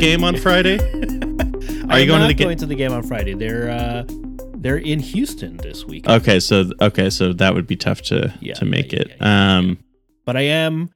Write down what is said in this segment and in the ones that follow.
game on Friday? Are you going to the going game? to the game on Friday? They're uh, they're in Houston this week, Okay, so okay, so that would be tough to Yeah, to make yeah, it. yeah, um, but I am.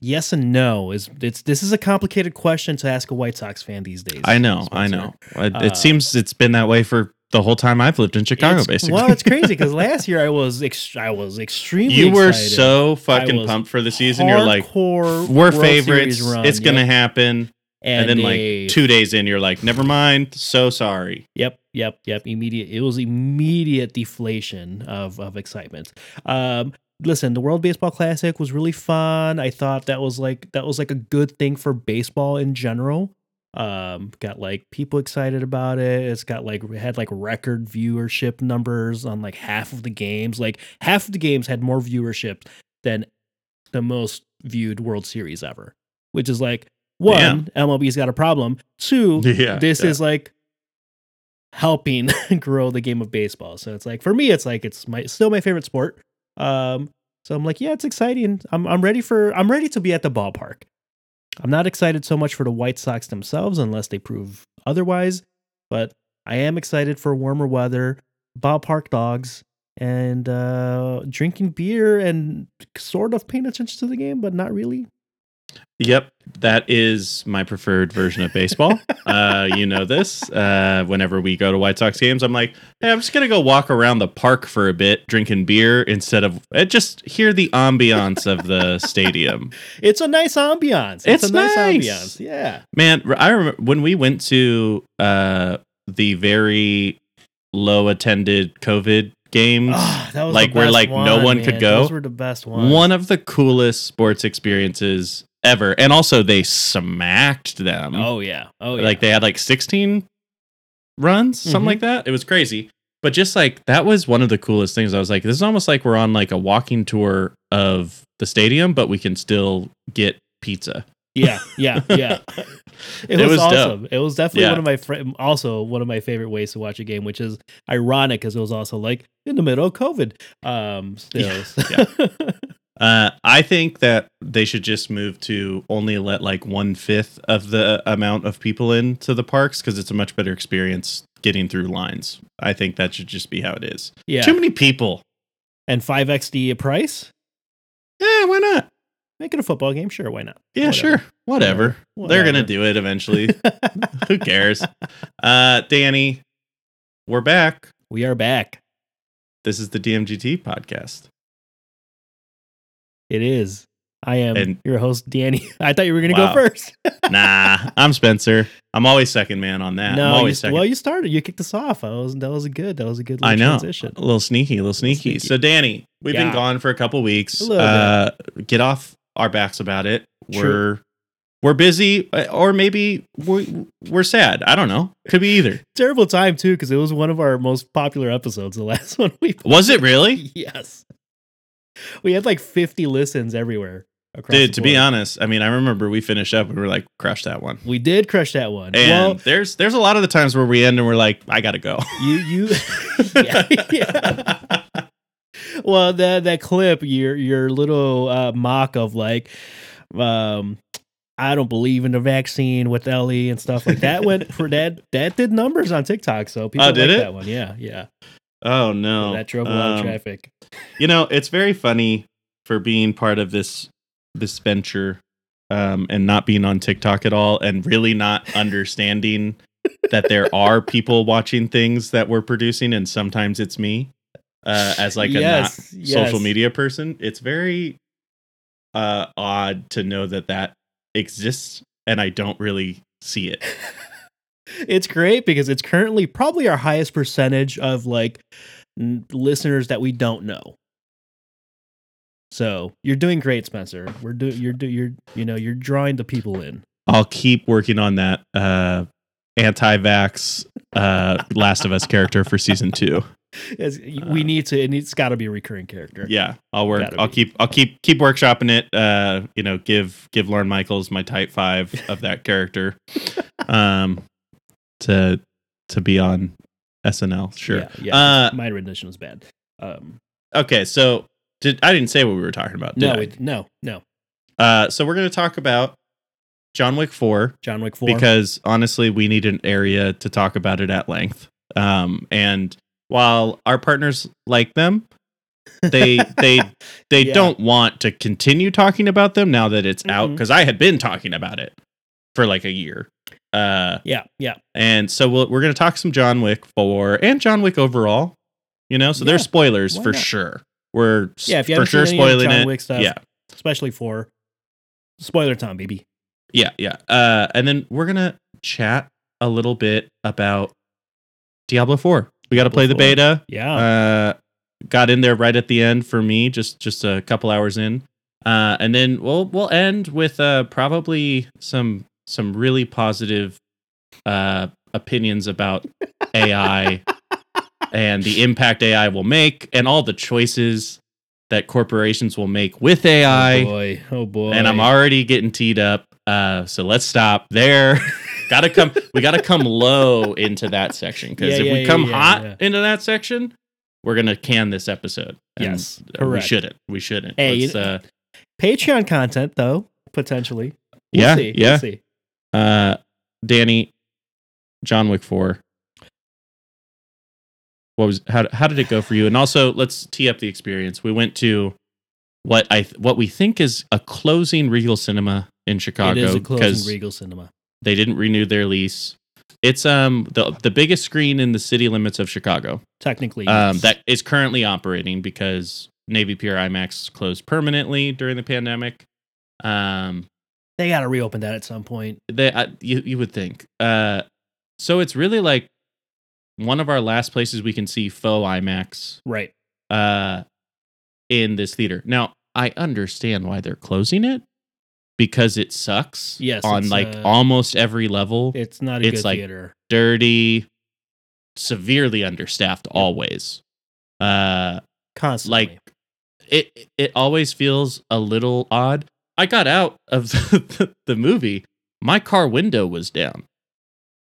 Yes and no is it's this is a complicated question to ask a White Sox fan these days. I know, I know. It, Uh, it seems it's been that way for the whole time I've lived in Chicago, It's- basically. Well, it's crazy because last year I was ex- I was extremely. you were excited. so fucking pumped for the season. You're like, we're World favorites. Run, It's gonna happen. And, then they- like two days in, you're like, never mind. So sorry. Yep, yep, yep. Immediate. It was immediate deflation of of excitement. Um, listen, the World Baseball Classic was really fun. I thought that was like that was like a good thing for baseball in general. Um, got like people excited about it. It's got like we had like record viewership numbers on like half of the games. Like half of the games had more viewership than the most viewed World Series ever. Which is like one, MLB's got a problem. Two, Yeah. this yeah. is like helping grow the game of baseball. So it's like for me, it's like it's my still my favorite sport. Um, so I'm like, yeah, it's exciting. I'm I'm ready for I'm ready to be at the ballpark. I'm not excited so much for the White Sox themselves unless they prove otherwise, but I am excited for warmer weather, ballpark dogs, and uh, drinking beer and sort of paying attention to the game, but not really. Yep, that is my preferred version of baseball. uh, you know this. Uh, whenever we go to White Sox games, I'm like, hey, I'm just gonna go walk around the park for a bit, drinking beer instead of uh, just hear the ambiance of the stadium. It's a nice ambiance. It's, It's a nice, nice. ambiance. Yeah. Man, I remember when we went to uh, the very low attended COVID games. That was Like, where, like, no one could go? Those were the best ones. One of the coolest sports experiences ever, and also they smacked them. Oh yeah. Oh yeah. like they had like 16 runs something Mhm. like that it was crazy but just like that was one of the coolest things i was like this is almost like we're on like a walking tour of the stadium but we can still get pizza yeah, yeah, yeah. It, It was, was dope. awesome. It was definitely Yeah. one of my fr- also one of my favorite ways to watch a game, which is ironic because it was also like in the middle of COVID. Um, still, Yeah, uh i think that they should just move to only let like one fifth of the amount of people into the parks because it's a much better experience getting through lines i think that should just be how it is yeah. too many people and five XD a price. yeah why not Make it a football game, sure. Why not? yeah Whatever. sure whatever. They're gonna do it eventually. Who cares? Uh, Danny, we're back. we are back. This is the DMGT podcast. It is. I am And- your host, Danny. I thought you were gonna Wow. go first. Nah, I'm Spencer. I'm always second man on that. No, I'm no, you, always second. well, you started. You kicked us off. That was that was a good. That was a good. Little I know. Transition. A little sneaky, a little sneaky. sneaky. So, Danny, we've been gone for a couple weeks. A Uh, get off our backs about it. True. We're we're busy, uh, or maybe we're, we're sad. I don't know. Could be either. Terrible time too, because it was one of our most popular episodes. The last one we Was it really? yes, we had like fifty listens everywhere. Dude, to be honest, I mean, I remember we finished up and we were like, crush that one. we did crush that one. And well, there's there's a lot of the times where we end and we're like, I gotta go. you you yeah, yeah. well that that clip your your little uh, mock of like um I don't believe in the vaccine with Ellie and stuff like that went for that that did numbers on TikTok so people Oh, did like it? that one yeah yeah Oh no, that drove a lot of Um, traffic You know, it's very funny for being part of this this venture, um, and not being on TikTok at all, and really not understanding that there are people watching things that we're producing, and sometimes it's me, uh, as like a Yes, not social media person. It's very uh, odd to know that that exists, and I don't really see it. it's great because it's currently probably our highest percentage of like n- listeners that we don't know. So you're doing great, Spencer. We're doing you're do you're you know you're drawing the people in. I'll keep working on that uh, anti-vax uh, Last of Us character for season two. We need to, and it's got to be a recurring character. Uh, Yeah, I'll work. Gotta I'll be. keep. I'll keep keep workshopping it. Uh, you know, give give Lorne Michaels my type five of that character, um, to to be on SNL. Sure. yeah. yeah. Uh, my rendition was bad. Um, Okay, so did I didn't say what we were talking about? Did no, I? no, no. Uh, so we're gonna talk about John Wick 4 John Wick Four. because honestly, we need an area to talk about it at length. Um, and while our partners like them, they they they Yeah. don't want to continue talking about them now that it's out Mhm. because I had been talking about it for like a year. Uh, yeah, yeah, and so we'll, we're going to talk some John Wick 4 and John Wick overall. You know, so there's Yeah, spoilers why for not? sure. We're yeah. If you for sure seen any of the spoiling John it. Wick stuff, Yeah, especially for spoiler time, baby. yeah, yeah. Uh, and then we're gonna chat a little bit about Diablo 4. We got to play the beta. Yeah, Uh, got in there right at the end for me, just just a couple hours in. Uh, and then we'll we'll end with uh, probably some some really positive uh, opinions about AI and the impact AI will make, and all the choices that corporations will make with AI. oh boy, oh boy. and I'm already getting teed up. Uh, so let's stop there. gotta come. We gotta come low into that section because Yeah, if yeah, we yeah, come hot into that section, we're gonna can this episode. And, Yes, uh, we shouldn't. We shouldn't. Hey, Let's, you- uh, Patreon content though potentially. We'll Yeah, see. yeah. We'll see. Uh, Danny, John Wick Four. What was how how did it go for you? And also, let's tee up the experience. We went to what I what we think is a closing Regal Cinema in Chicago it is a because closing Regal Cinema. they didn't renew their lease. It's um the the biggest screen in the city limits of Chicago. Technically, Um, yes. that is currently operating because Navy Pier IMAX closed permanently during the pandemic. Um, they got to reopen that at some point. they I, you you would think. Uh, so it's really like one of our last places we can see faux IMAX. Right. Uh, in this theater. Now I understand why they're closing it because it sucks. Yes, on like uh, almost every level. It's not a It's good like- theater. dirty, severely understaffed always. Uh Constantly. like it it always feels a little odd. I got out of the, the movie. My car window was down.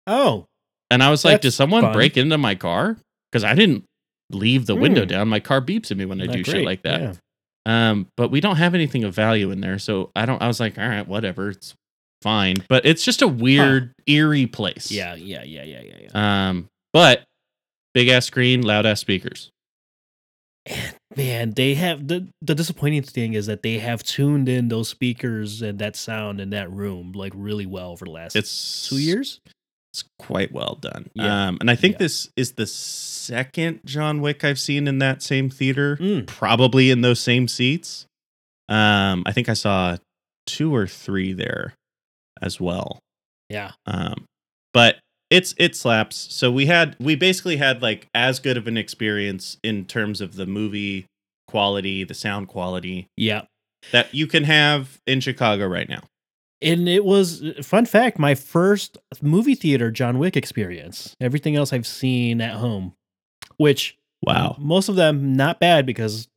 oh, And I was like, did someone fun. break into my car? Because I didn't leave the window Hmm. down. My car beeps at me when I not do shit like that. Yeah. Um, but we don't have anything of value in there. So I don't I was like, all right, whatever. It's fine. But it's just a weird, eerie place. Yeah, yeah, yeah, yeah, yeah, yeah. Um, but big ass screen, loud ass speakers. Man, they have the the disappointing thing is that they have tuned in those speakers and that sound in that room like really well for the last It's two years. It's quite well done. Yeah. Um, and I think Yeah. this is the second John Wick I've seen in that same theater, Mm. probably in those same seats. Um, I think I saw two or three there as well. Yeah, Um, but it's it slaps. So we had we basically had like as good of an experience in terms of the movie quality, the sound quality yeah. that you can have in Chicago right now. And it was fun fact, my first movie theater John Wick experience. Everything else I've seen at home, which Wow. most of them not bad because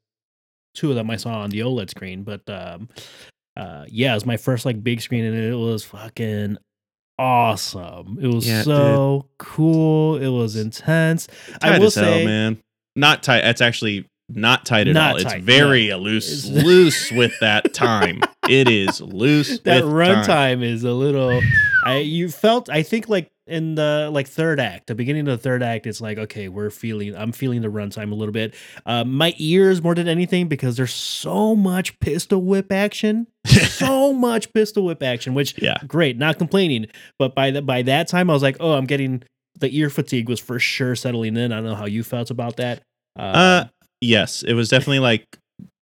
two of them I saw on the OLED screen, but um uh yeah, it was my first like big screen and it was fucking awesome. It was Yeah, so cool. It was intense. I tight will as hell, say man. Not tight. That's actually not tight at Not all. tight, It's very yeah. loose, loose with that time. it is loose. that runtime is a little I you felt I think like in the like third act, the beginning of the third act, it's like okay, we're feeling I'm feeling the runtime a little bit. Um, my ears more than anything because there's so much pistol whip action, so much pistol whip action, which Yeah. great, not complaining. But by the by that time, I was like, oh, I'm getting the ear fatigue was for sure settling in. I don't know how you felt about that. Um, Uh, yes, it was definitely like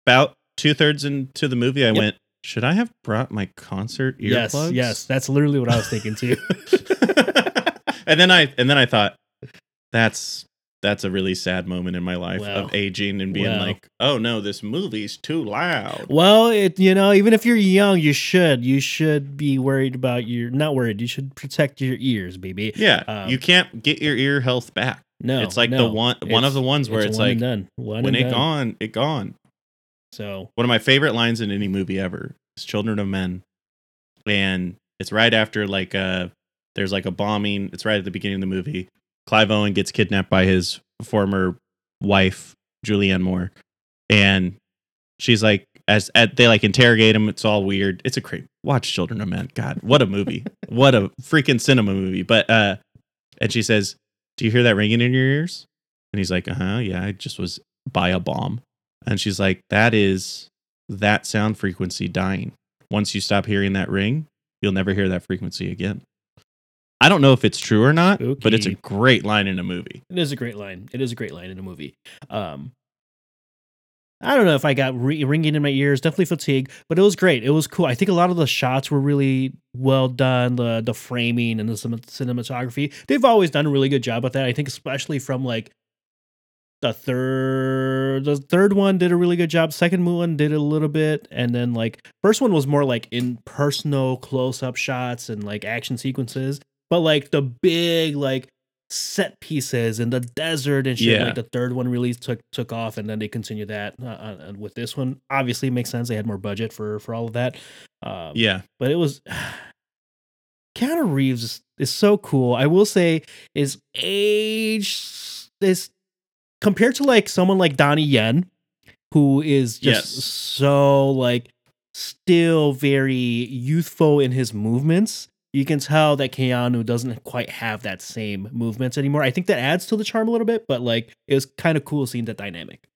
about two thirds into the movie. I Yep. went, should I have brought my concert yes, earplugs? yes, that's literally what I was thinking too. and then I and then I thought, that's that's a really sad moment in my life of aging and being like, oh no, this movie's too loud. Well, it you know, even if you're young, you should you should be worried about your not worried. You should protect your ears, baby. Yeah, Um, you can't get your ear health back. No, it's like no. the one one of the ones where it's, one like done. One when it done. gone, it gone. So One of my favorite lines in any movie ever is "Children of Men," and it's right after like uh there's like a bombing. It's right at the beginning of the movie. Clive Owen gets kidnapped by his former wife Julianne Moore, and she's like as, as they like interrogate him. It's all weird. It's a great watch. Children of Men. God, what a movie! what a freaking cinema movie. But uh, and she says, "Do you hear that ringing in your ears?" And he's like, "Uh huh. Yeah, I just was by a bomb." And she's like, "That is that sound frequency dying. Once you stop hearing that ring, you'll never hear that frequency again." I don't know if it's true or not, but it's a great line in a movie. It is a great line. It is a great line in a movie. Um, I don't know if I got re- ringing in my ears. Definitely fatigue, but it was great. It was cool. I think a lot of the shots were really well done. The the framing and the cinematography. They've always done a really good job with that. I think especially from like the third the third one did a really good job. Second one did a little bit, and then like first one was more like in personal close up shots and like action sequences. But like the big like set pieces in the desert and shit. Yeah. Like the third one really took took off, and then they continue that uh, uh, with this one. Obviously, it makes sense. They had more budget for for all of that. Um, Yeah. but it was Keanu Reeves is, is so cool. I will say his age is compared to like someone like Donnie Yen, who is just Yes. so like still very youthful in his movements. You can tell that Keanu doesn't quite have that same movements anymore. I think that adds to the charm a little bit, but like it was kind of cool seeing that dynamic.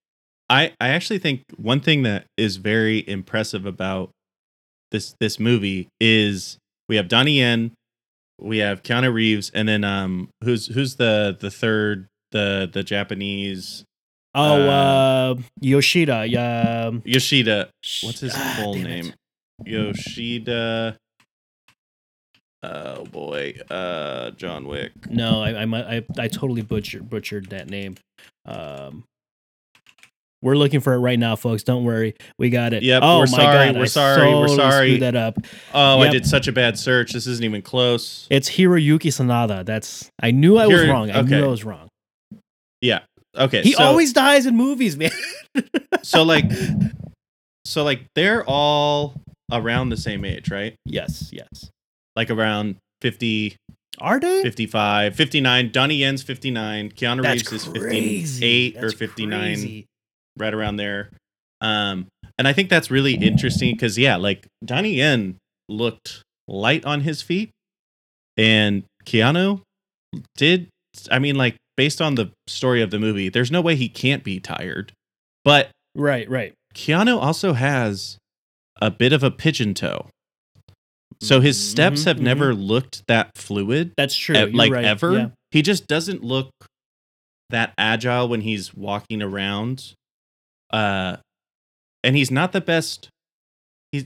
I, I actually think one thing that is very impressive about this this movie is we have Donnie Yen, we have Keanu Reeves, and then um who's who's the the third the the Japanese Oh, Uh, uh, Yoshida, yeah. um, Yoshida. What's his ah, full damn it. name? Yoshida. Oh boy, uh, John Wick. No, I, I, I, I totally butchered butchered that name. Um, we're looking for it right now, folks. Don't worry, we got it. Yep, oh we're my sorry, God, we're I sorry, we're sorry. screwed that up. Oh, I did such a bad search. This isn't even close. It's Hiroyuki Sanada. That's I knew I was Hiro- wrong. I okay. knew I was wrong. Yeah. Okay, He so, always dies in movies, man. so like so like they're all around the same age, right? yes, yes. Like around 50, Are they? 55, 59. Donnie Yen's 59. Keanu That's Reeves is crazy. 58 or 59, crazy. right around there. Um, and I think that's really interesting because yeah, like Donnie Yen looked light on his feet, and Keanu did. I mean, like based on the story of the movie, there's no way he can't be tired. But Right, right. Keanu also has a bit of a pigeon toe. So his steps Mhm, have mhm. never looked that fluid, That's true. e- like right. ever. Yeah. He just doesn't look that agile when he's walking around. Uh and he's not the best he's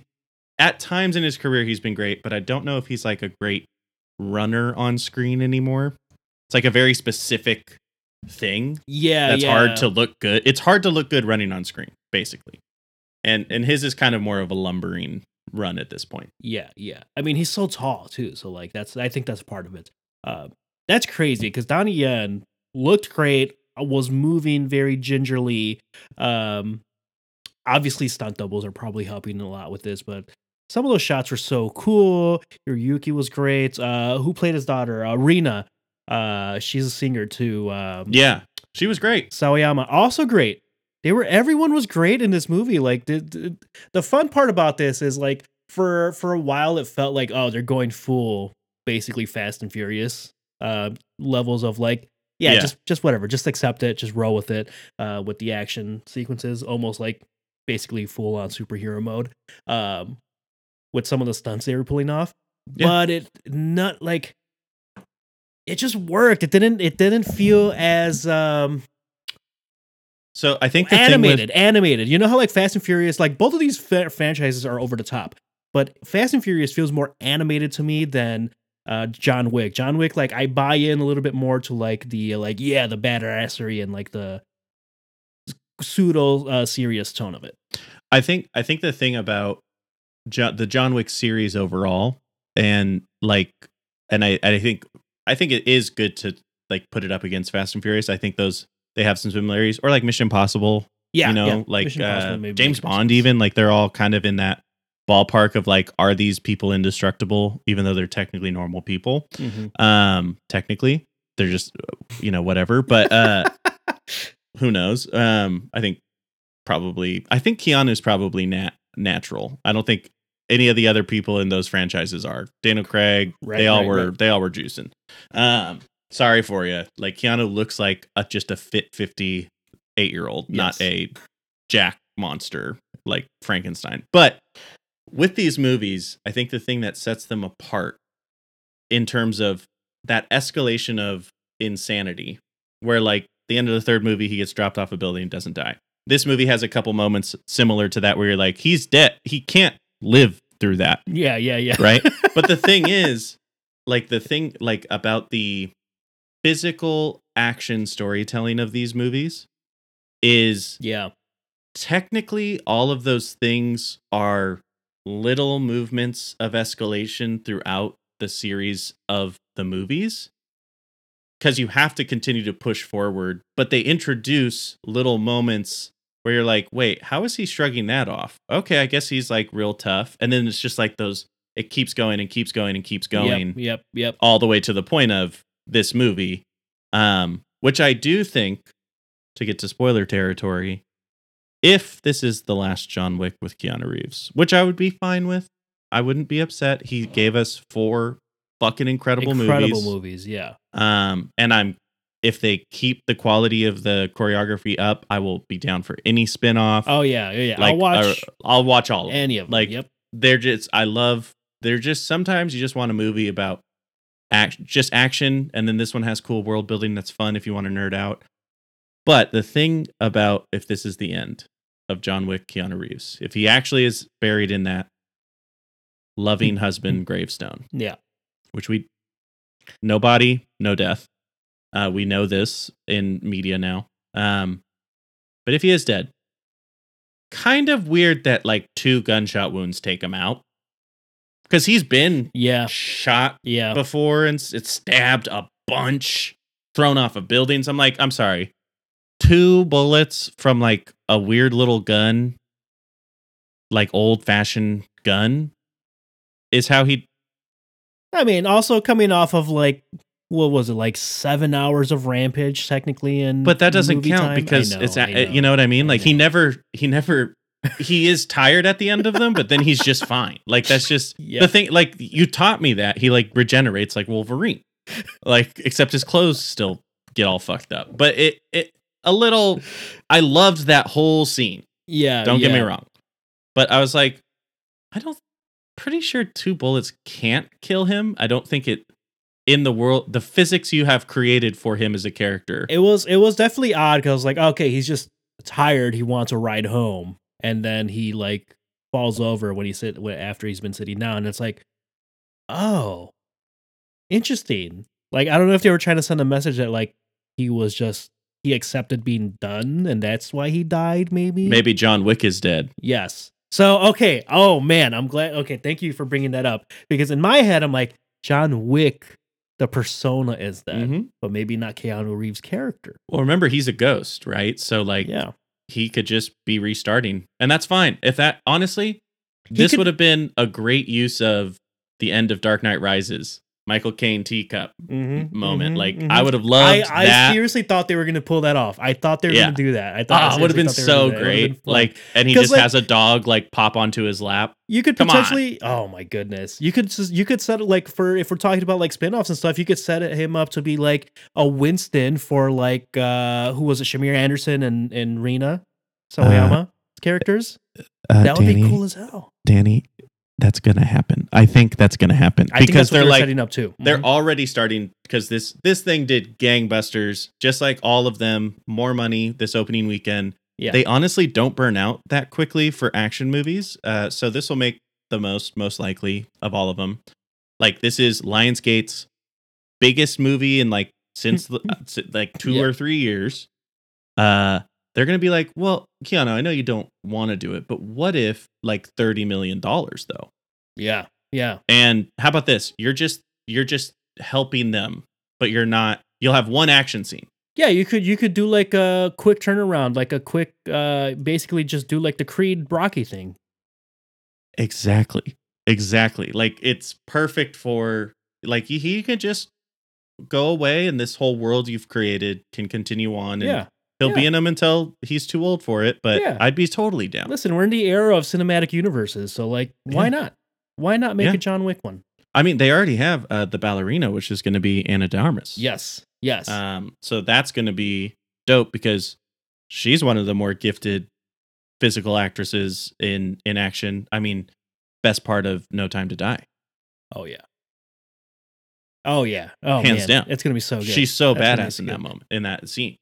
at times in his career he's been great, but I don't know if he's like a great runner on screen anymore. It's like a very specific thing Yeah, that's yeah. hard to look good. It's hard to look good running on screen, basically. And and his is kind of more of a lumbering run at this point. Yeah, yeah. I mean, he's so tall too, so like that's I think that's part of it. Uh, that's crazy because Donnie Yen looked great, uh, was moving very gingerly. Um, obviously, stunt doubles are probably helping a lot with this, but some of those shots were so cool. Hiroyuki was great. Uh, who played his daughter? Uh, Rina. Uh, she's a singer too. Um, Yeah, she was great. Sawayama also great. They were everyone was great in this movie. Like the, the the fun part about this is like for for a while it felt like oh they're going full basically Fast and Furious uh levels of like yeah, Yeah. just just whatever just accept it just roll with it uh with the action sequences almost like basically full on superhero mode um with some of the stunts they were pulling off Yeah. but it not like it just worked it didn't it didn't feel as um So I think the thing animated, with animated. You know how like Fast and Furious, like both of these fa- franchises are over the top, but Fast and Furious feels more animated to me than uh, John Wick. John Wick, like I buy in a little bit more to like the like yeah the badassery and like the pseudo uh, serious tone of it. I think I think the thing about the John Wick series overall, and like, and I I think I think it is good to like put it up against Fast and Furious. I think those they have some similarities, or like Mission Impossible. Yeah, you know, yeah. like uh, James Bond. sense. Even like they're all kind of in that ballpark of like, are these people indestructible, even though they're technically normal people? Mhm. Um, technically, they're just you know whatever. But uh, who knows? Um, I think probably I think Keanu's probably nat- natural. I don't think any of the other people in those franchises are. Daniel Craig, Right, they all right, were right. they all were juicing. Um, sorry for you. Like Keanu looks like a, just a fit 58 year old, not a jack monster like Frankenstein. But with these movies, I think the thing that sets them apart in terms of that escalation of insanity, where like the end of the third movie, he gets dropped off a building and doesn't die. This movie has a couple moments similar to that where you're like, he's dead. He can't live through that Yeah, yeah, yeah. right but the thing is like the thing like about the physical action storytelling of these movies is Yeah. technically all of those things are little movements of escalation throughout the series of the movies because you have to continue to push forward but they introduce little moments where you're like wait how is he shrugging that off okay i guess he's like real tough and then it's just like those it keeps going and keeps going and keeps going Yep, yep, yep. all the way to the point of this movie um which i do think to get to spoiler territory if this is the last john wick with keanu reeves which i would be fine with i wouldn't be upset he gave us four fucking incredible, movies. Incredible movies movies, yeah. um and i'm if they keep the quality of the choreography up i will be down for any spin-off Oh yeah, yeah, yeah. like I'll watch uh, i'll watch all of them any of them. like, yep. they're just I love they're just sometimes you just want a movie about act just action and then this one has cool world building that's fun if you want to nerd out. But the thing about if this is the end of John Wick Keanu Reeves, if he actually is buried in that loving husband gravestone, Yeah. which we no body, no death. Uh, we know this in media now. Um, but if he is dead, kind of weird that like two gunshot wounds take him out because he's been Yeah. shot Yeah. before and it's stabbed a bunch, thrown off of buildings. I'm like, I'm sorry, two bullets from like a weird little gun, like old fashioned gun, is how he I mean, also coming off of like what was it, like seven hours of rampage technically and but that doesn't count time? Because know, it's know. you know what I mean. I Like he never he never he is tired at the end of them, but then he's just fine. Like that's just Yep. the thing. Like you taught me that he like regenerates like Wolverine, like except his clothes still get all fucked up. But it it a little. I loved that whole scene. Yeah. Don't get me wrong, but I was like, I don't. Pretty sure two bullets can't kill him. I don't think it in the world the physics you have created for him as a character. It was it was definitely odd because like okay, he's just tired. He wants a ride home, and then he like falls over when he sit when, after he's been sitting down. And it's like, oh, interesting. Like I don't know if they were trying to send a message that like he was just he accepted being done, and that's why he died. Maybe Maybe John Wick is dead. Yes. So okay. Oh man, I'm glad. Okay, thank you for bringing that up because in my head I'm like John Wick, the persona is that, Mhm. but maybe not Keanu Reeves' character. Well, remember he's a ghost, right? So like Yeah. He could just be restarting, and that's fine. If that honestly, He this could- would have been a great use of the end of Dark Knight Rises, Michael Caine teacup Mm-hmm, moment. like I would have loved I, I that. seriously thought they were going to pull that off. I thought they were Yeah. going to do that. I thought I Ah, it would have been so they were gonna do that. It would've great. been. Like, and he just like- has a dog like pop onto his lap. you could come on. potentially. Oh my goodness, you could just you could set it like for if we're talking about like spin-offs and stuff. You could set it, him up to be like a Winston for like uh who was it, Shamier Anderson and and Rina Sawayama characters. Uh, That would be cool as hell. Danny, that's gonna happen. I think that's gonna happen I because they're they're like setting up too. they're Mhm. already starting because this this thing did gangbusters, just like all of them. More money this opening weekend. Yeah. They honestly don't burn out that quickly for action movies. Uh, so this will make the most most likely of all of them. Like this is Lionsgate's biggest movie in like since the, uh, like two Yeah. or three years. Uh, they're gonna be like, well, Keanu, I know you don't want to do it, but what if like thirty million dollars though? yeah, yeah, And how about this? You're just you're just helping them, but you're not. You'll have one action scene. yeah. You could you could do like a quick turnaround, like a quick, uh, basically just do like the Creed Rocky thing. Exactly. Exactly. Like it's perfect for like he, he could just go away and this whole world you've created can continue on and Yeah, He'll be in them until he's too old for it, but Yeah. I'd be totally down. Listen, we're in the era of cinematic universes, so like, why Yeah. not? Why not make Yeah. a John Wick one? I mean, they already have uh, the ballerina, which is going to be Ana de Armas. Yes, yes. Um, so that's going to be dope because she's one of the more gifted physical actresses in in action. I mean, best part of No Time to Die. oh yeah. Oh yeah. Oh Hands man. down. It's gonna be so good. She's so That's badass in good. that moment, in that scene.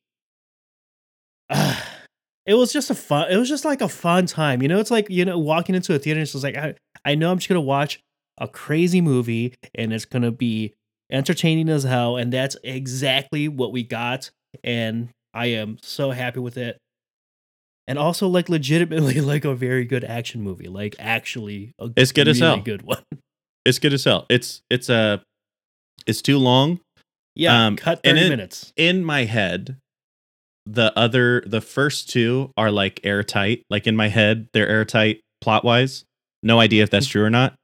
it was just a fun it was just like a fun time you know it's like you know walking into a theater and it's like I, I know i'm just gonna watch a crazy movie and it's gonna be entertaining as hell and that's exactly what we got and i am so happy with it and also like legitimately like a very good action movie like actually a It's good as really hell. good one It's good as hell. It's it's a it's too long. yeah Um, cut 30 it- minutes In my head, the other the first two are like airtight. Like in my head, they're airtight plot wise. No idea if that's true or not.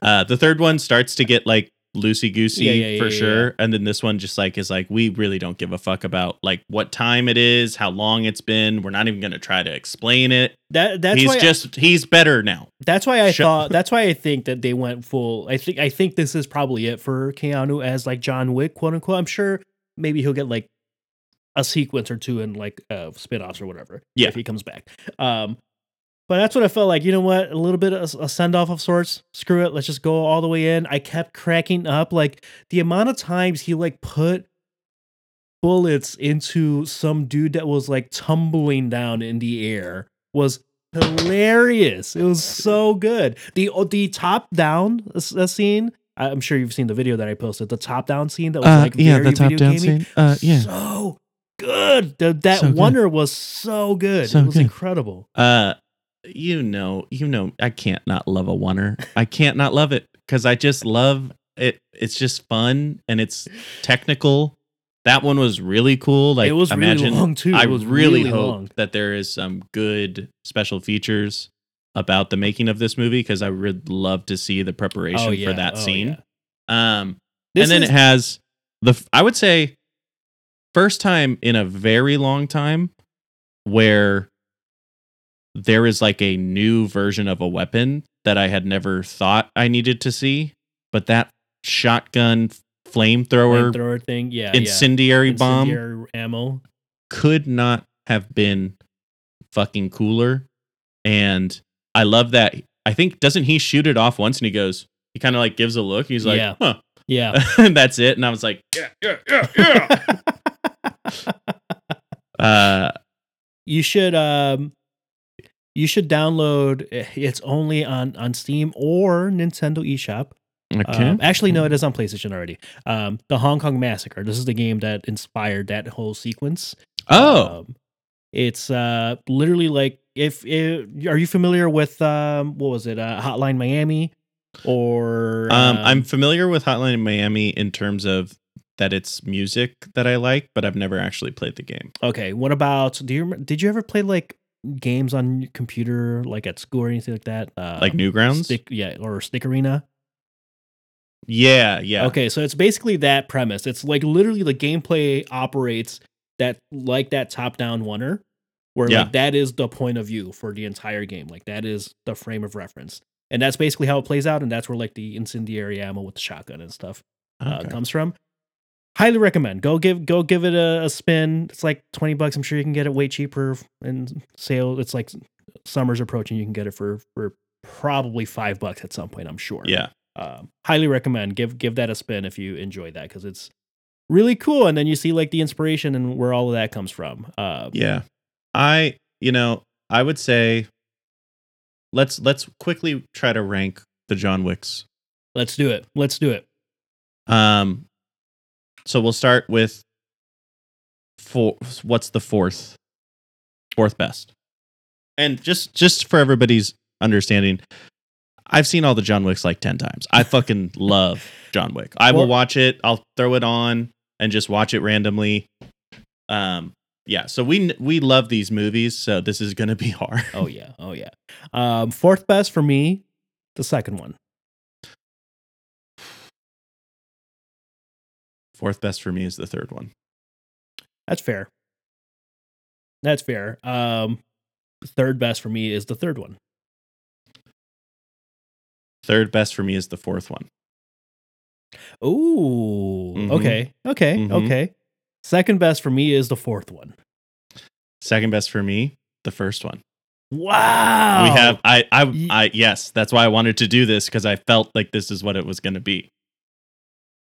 Uh, the third one starts to get like loosey goosey Yeah, yeah, for yeah, sure, and then this one just like is like we really don't give a fuck about like what time it is, how long it's been. We're not even gonna try to explain it. that that's he's why I- just he's better now. That's why I thought. That's why I think that they went full. I think. I think this is probably it for Keanu as like John Wick, quote unquote. I'm sure maybe he'll get like a sequence or two in like uh, spin-offs or whatever. Yeah. if he comes back. Um, but that's what I felt like. You know what? A little bit of a send off of sorts. Screw it. Let's just go all the way in. I kept cracking up. Like the amount of times he like put bullets into some dude that was like tumbling down in the air was hilarious. It was so good. The oh, the top down uh, scene. I'm sure you've seen the video that I posted. The top down scene that was like yeah, very video gamey. Uh, So good. The, that So good. oner was so good. So it was good. incredible. Uh, you know, you know, I can't not love a oner. I can't not love it because I just love it. It's just fun and it's technical. That one was really cool. Like, it was really long too. I It was really, really hope long. that there is some good special features about the making of this movie because I would love to see the preparation Oh, yeah. for that Oh, scene. yeah. Um, This and then is- it has the I would say first time in a very long time where there is like a new version of a weapon that I had never thought I needed to see, but that shotgun flamethrower flamethrower thing. Yeah, yeah. incendiary bomb Incendiary ammo. could not have been fucking cooler. And I love that. I think doesn't he shoot it off once and he goes, he kind of like gives a look. He's like, Yeah. huh. Yeah. and that's it. And I was like, yeah, yeah, yeah, yeah. uh, you should um you should download eh, it's only on on steam or nintendo eshop. Okay. um, actually no it is on playstation already. Um the hong kong massacre. This is the game that inspired that whole sequence. Oh, um, it's uh literally like if, if are you familiar with um what was it uh hotline miami? Or um, I'm familiar with Hotline Miami in terms of that it's music that I like, but I've never actually played the game. okay what about do you did you ever play like games on your computer like at school or anything like that uh Like Newgrounds? stick yeah or stick arena yeah, yeah. Okay, so it's basically that premise. It's like literally the gameplay operates that like that top down oner, where Yeah. like that is the point of view for the entire game. Like that is the frame of reference. And that's basically how it plays out, and that's where like the incendiary ammo with the shotgun and stuff uh, Okay. comes from. Highly recommend. Go give go give it a, a spin. It's like twenty bucks. I'm sure you can get it way cheaper in sale. It's like summer's approaching. You can get it for for probably five bucks at some point. I'm sure Yeah. um, highly recommend give give that a spin if you enjoy that because it's really cool and then you see like the inspiration and where all of that comes from uh, Yeah. I, you know, I would say let's let's quickly try to rank the John Wicks. let's do it let's do it Um so we'll start with four what's the fourth fourth best. And just just for everybody's understanding, I've seen all the John Wicks like 10 times. I fucking love John Wick. I will watch it. I'll throw it on and just watch it randomly. Um yeah, so we we love these movies, so this is going to be hard. oh yeah oh yeah um, fourth best for me the second one Fourth best for me is the third one. that's fair That's fair. Um, third best for me is the third one. Third best for me is the fourth one. Ooh. Mhm. Okay. Okay. Mhm. Okay. Second best for me is the fourth one. Second best for me, the first one. Wow. We have I I I yes, that's why I wanted to do this because I felt like this is what it was going to be.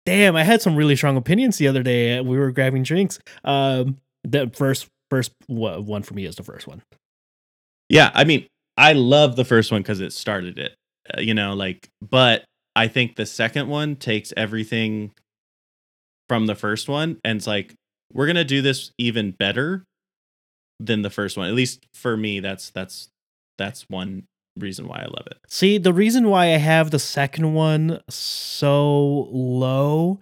Damn, I had some really strong opinions the other day. We were grabbing drinks. Um, the first first one for me is the first one. Yeah, I mean, I love the first one because it started it. uh, you know, like, but I think the second one takes everything from the first one and it's like we're gonna do this even better than the first one. At least for me, that's that's that's one reason why I love it. See, the reason why I have the second one so low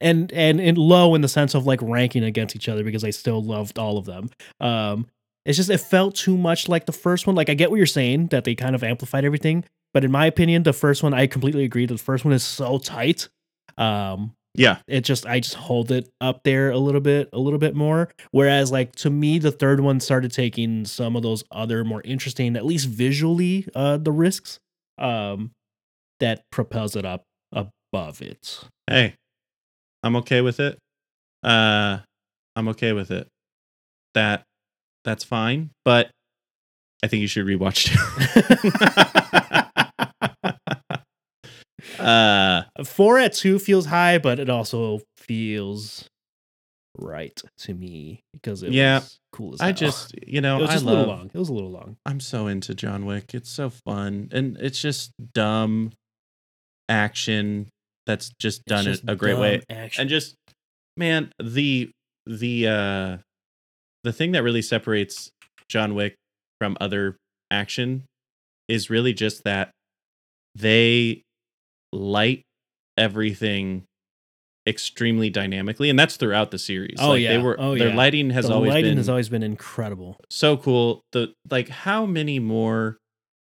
and and and low in the sense of like ranking against each other because I still loved all of them. Um it's just it felt too much like the first one. Like I get what you're saying that they kind of amplified everything, but in my opinion, the first one I completely agree. The first one is so tight. Um Yeah, it just I just hold it up there a little bit, a little bit more. Whereas like to me, the third one started taking some of those other more interesting, at least visually, uh, the risks, um, that propels it up above it. hey, I'm okay with it. Uh, I'm okay with it. That that's fine, but I think you should rewatch too. uh, Four at two feels high, but it also feels right to me because it Yeah, was cool as I just you know it was I just a little love. long. It was a little long. I'm so into John Wick. It's so fun, and it's just dumb action that's just done just it a great way. Action. and just man the the uh the thing that really separates john wick from other action is really just that they light everything extremely dynamically and that's throughout the series Oh, like yeah. they were Oh, their yeah. lighting has the always lighting been has always been incredible. so cool the like how many more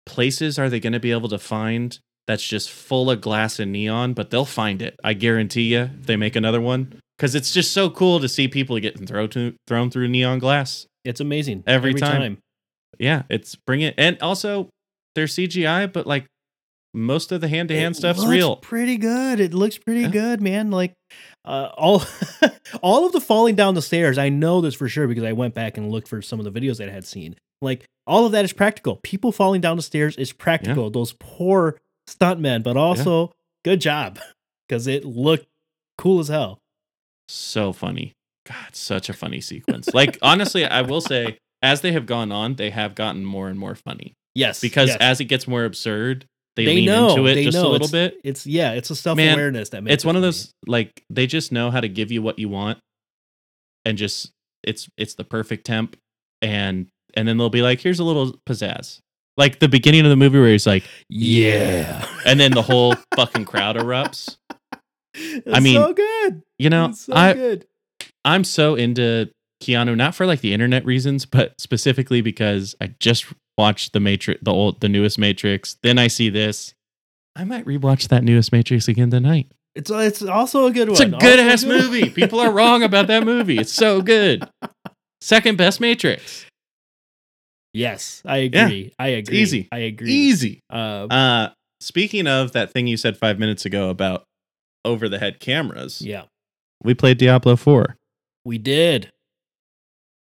places are they going to be able to find that's just full of glass and neon but they'll find it i guarantee you if they make another one because it's just so cool to see people getting thrown to, thrown through neon glass It's amazing Every time. yeah it's bring it and also they're cgi but like most of the hand-to-hand It stuff's looks real Pretty good. It looks pretty Yeah. good, man. Like uh, all all of the falling down the stairs. I know this for sure because I went back and looked for some of the videos that I had seen. Like all of that is practical. People falling down the stairs is practical. Those poor stuntmen, but also good job because it looked cool as hell. so funny god such a funny sequence like honestly i will say as they have gone on they have gotten more and more funny Yes, because yes. as it gets more absurd they, they lean know into it just know. a little it's- bit? It's yeah, it's a self awareness that makes it's it one of those like they just know how to give you what you want and just it's it's the perfect temp and and then they'll be like here's a little pizzazz. Like the beginning of the movie where he's like Yeah, and then the whole fucking crowd erupts. It's mean, so good. you know so i good. i'm so into keanu not for like the internet reasons but specifically because i just watched the matrix the old the newest matrix then i see this i might rewatch that newest matrix again tonight It's it's also a good one. It's a good Also ass good movie. People are wrong about that movie. It's so good. Second best Matrix. Yes, I Yeah, agree. I agree. easy. I agree. Easy. Uh, Uh speaking of that thing you said 5 minutes ago about over the head cameras. yeah, We played Diablo 4. we did.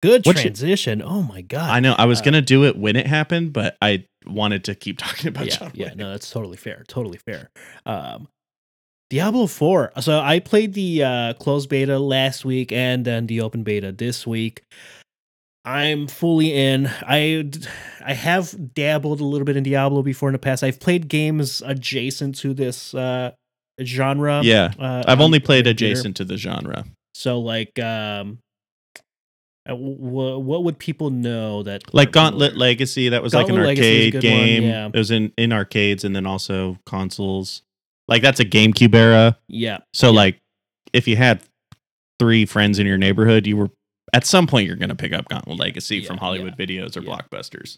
Good What you- transition. oh my god. I know I was Uh, going to do it when it happened, but I wanted to keep talking about yeah, John yeah, no, that's totally fair. Totally fair. Um, Diablo 4. So I played the uh, closed beta last week and then the open beta this week. I'm fully in. I I have dabbled a little bit in Diablo before in the past. I've played games adjacent to this uh, genre. Yeah. Uh, I've on only played adjacent to the genre. So like um uh, what would people know that Like Gauntlet? Legacy, that was like an Gauntlet Legacy is arcade good one, game. yeah. It was in in arcades and then also consoles. Like that's a GameCube era. Yeah. So Yeah. like if you had three friends in your neighborhood, you were at some point you're going to pick up Gauntlet Legacy Yeah, from Hollywood Videos or. Blockbusters.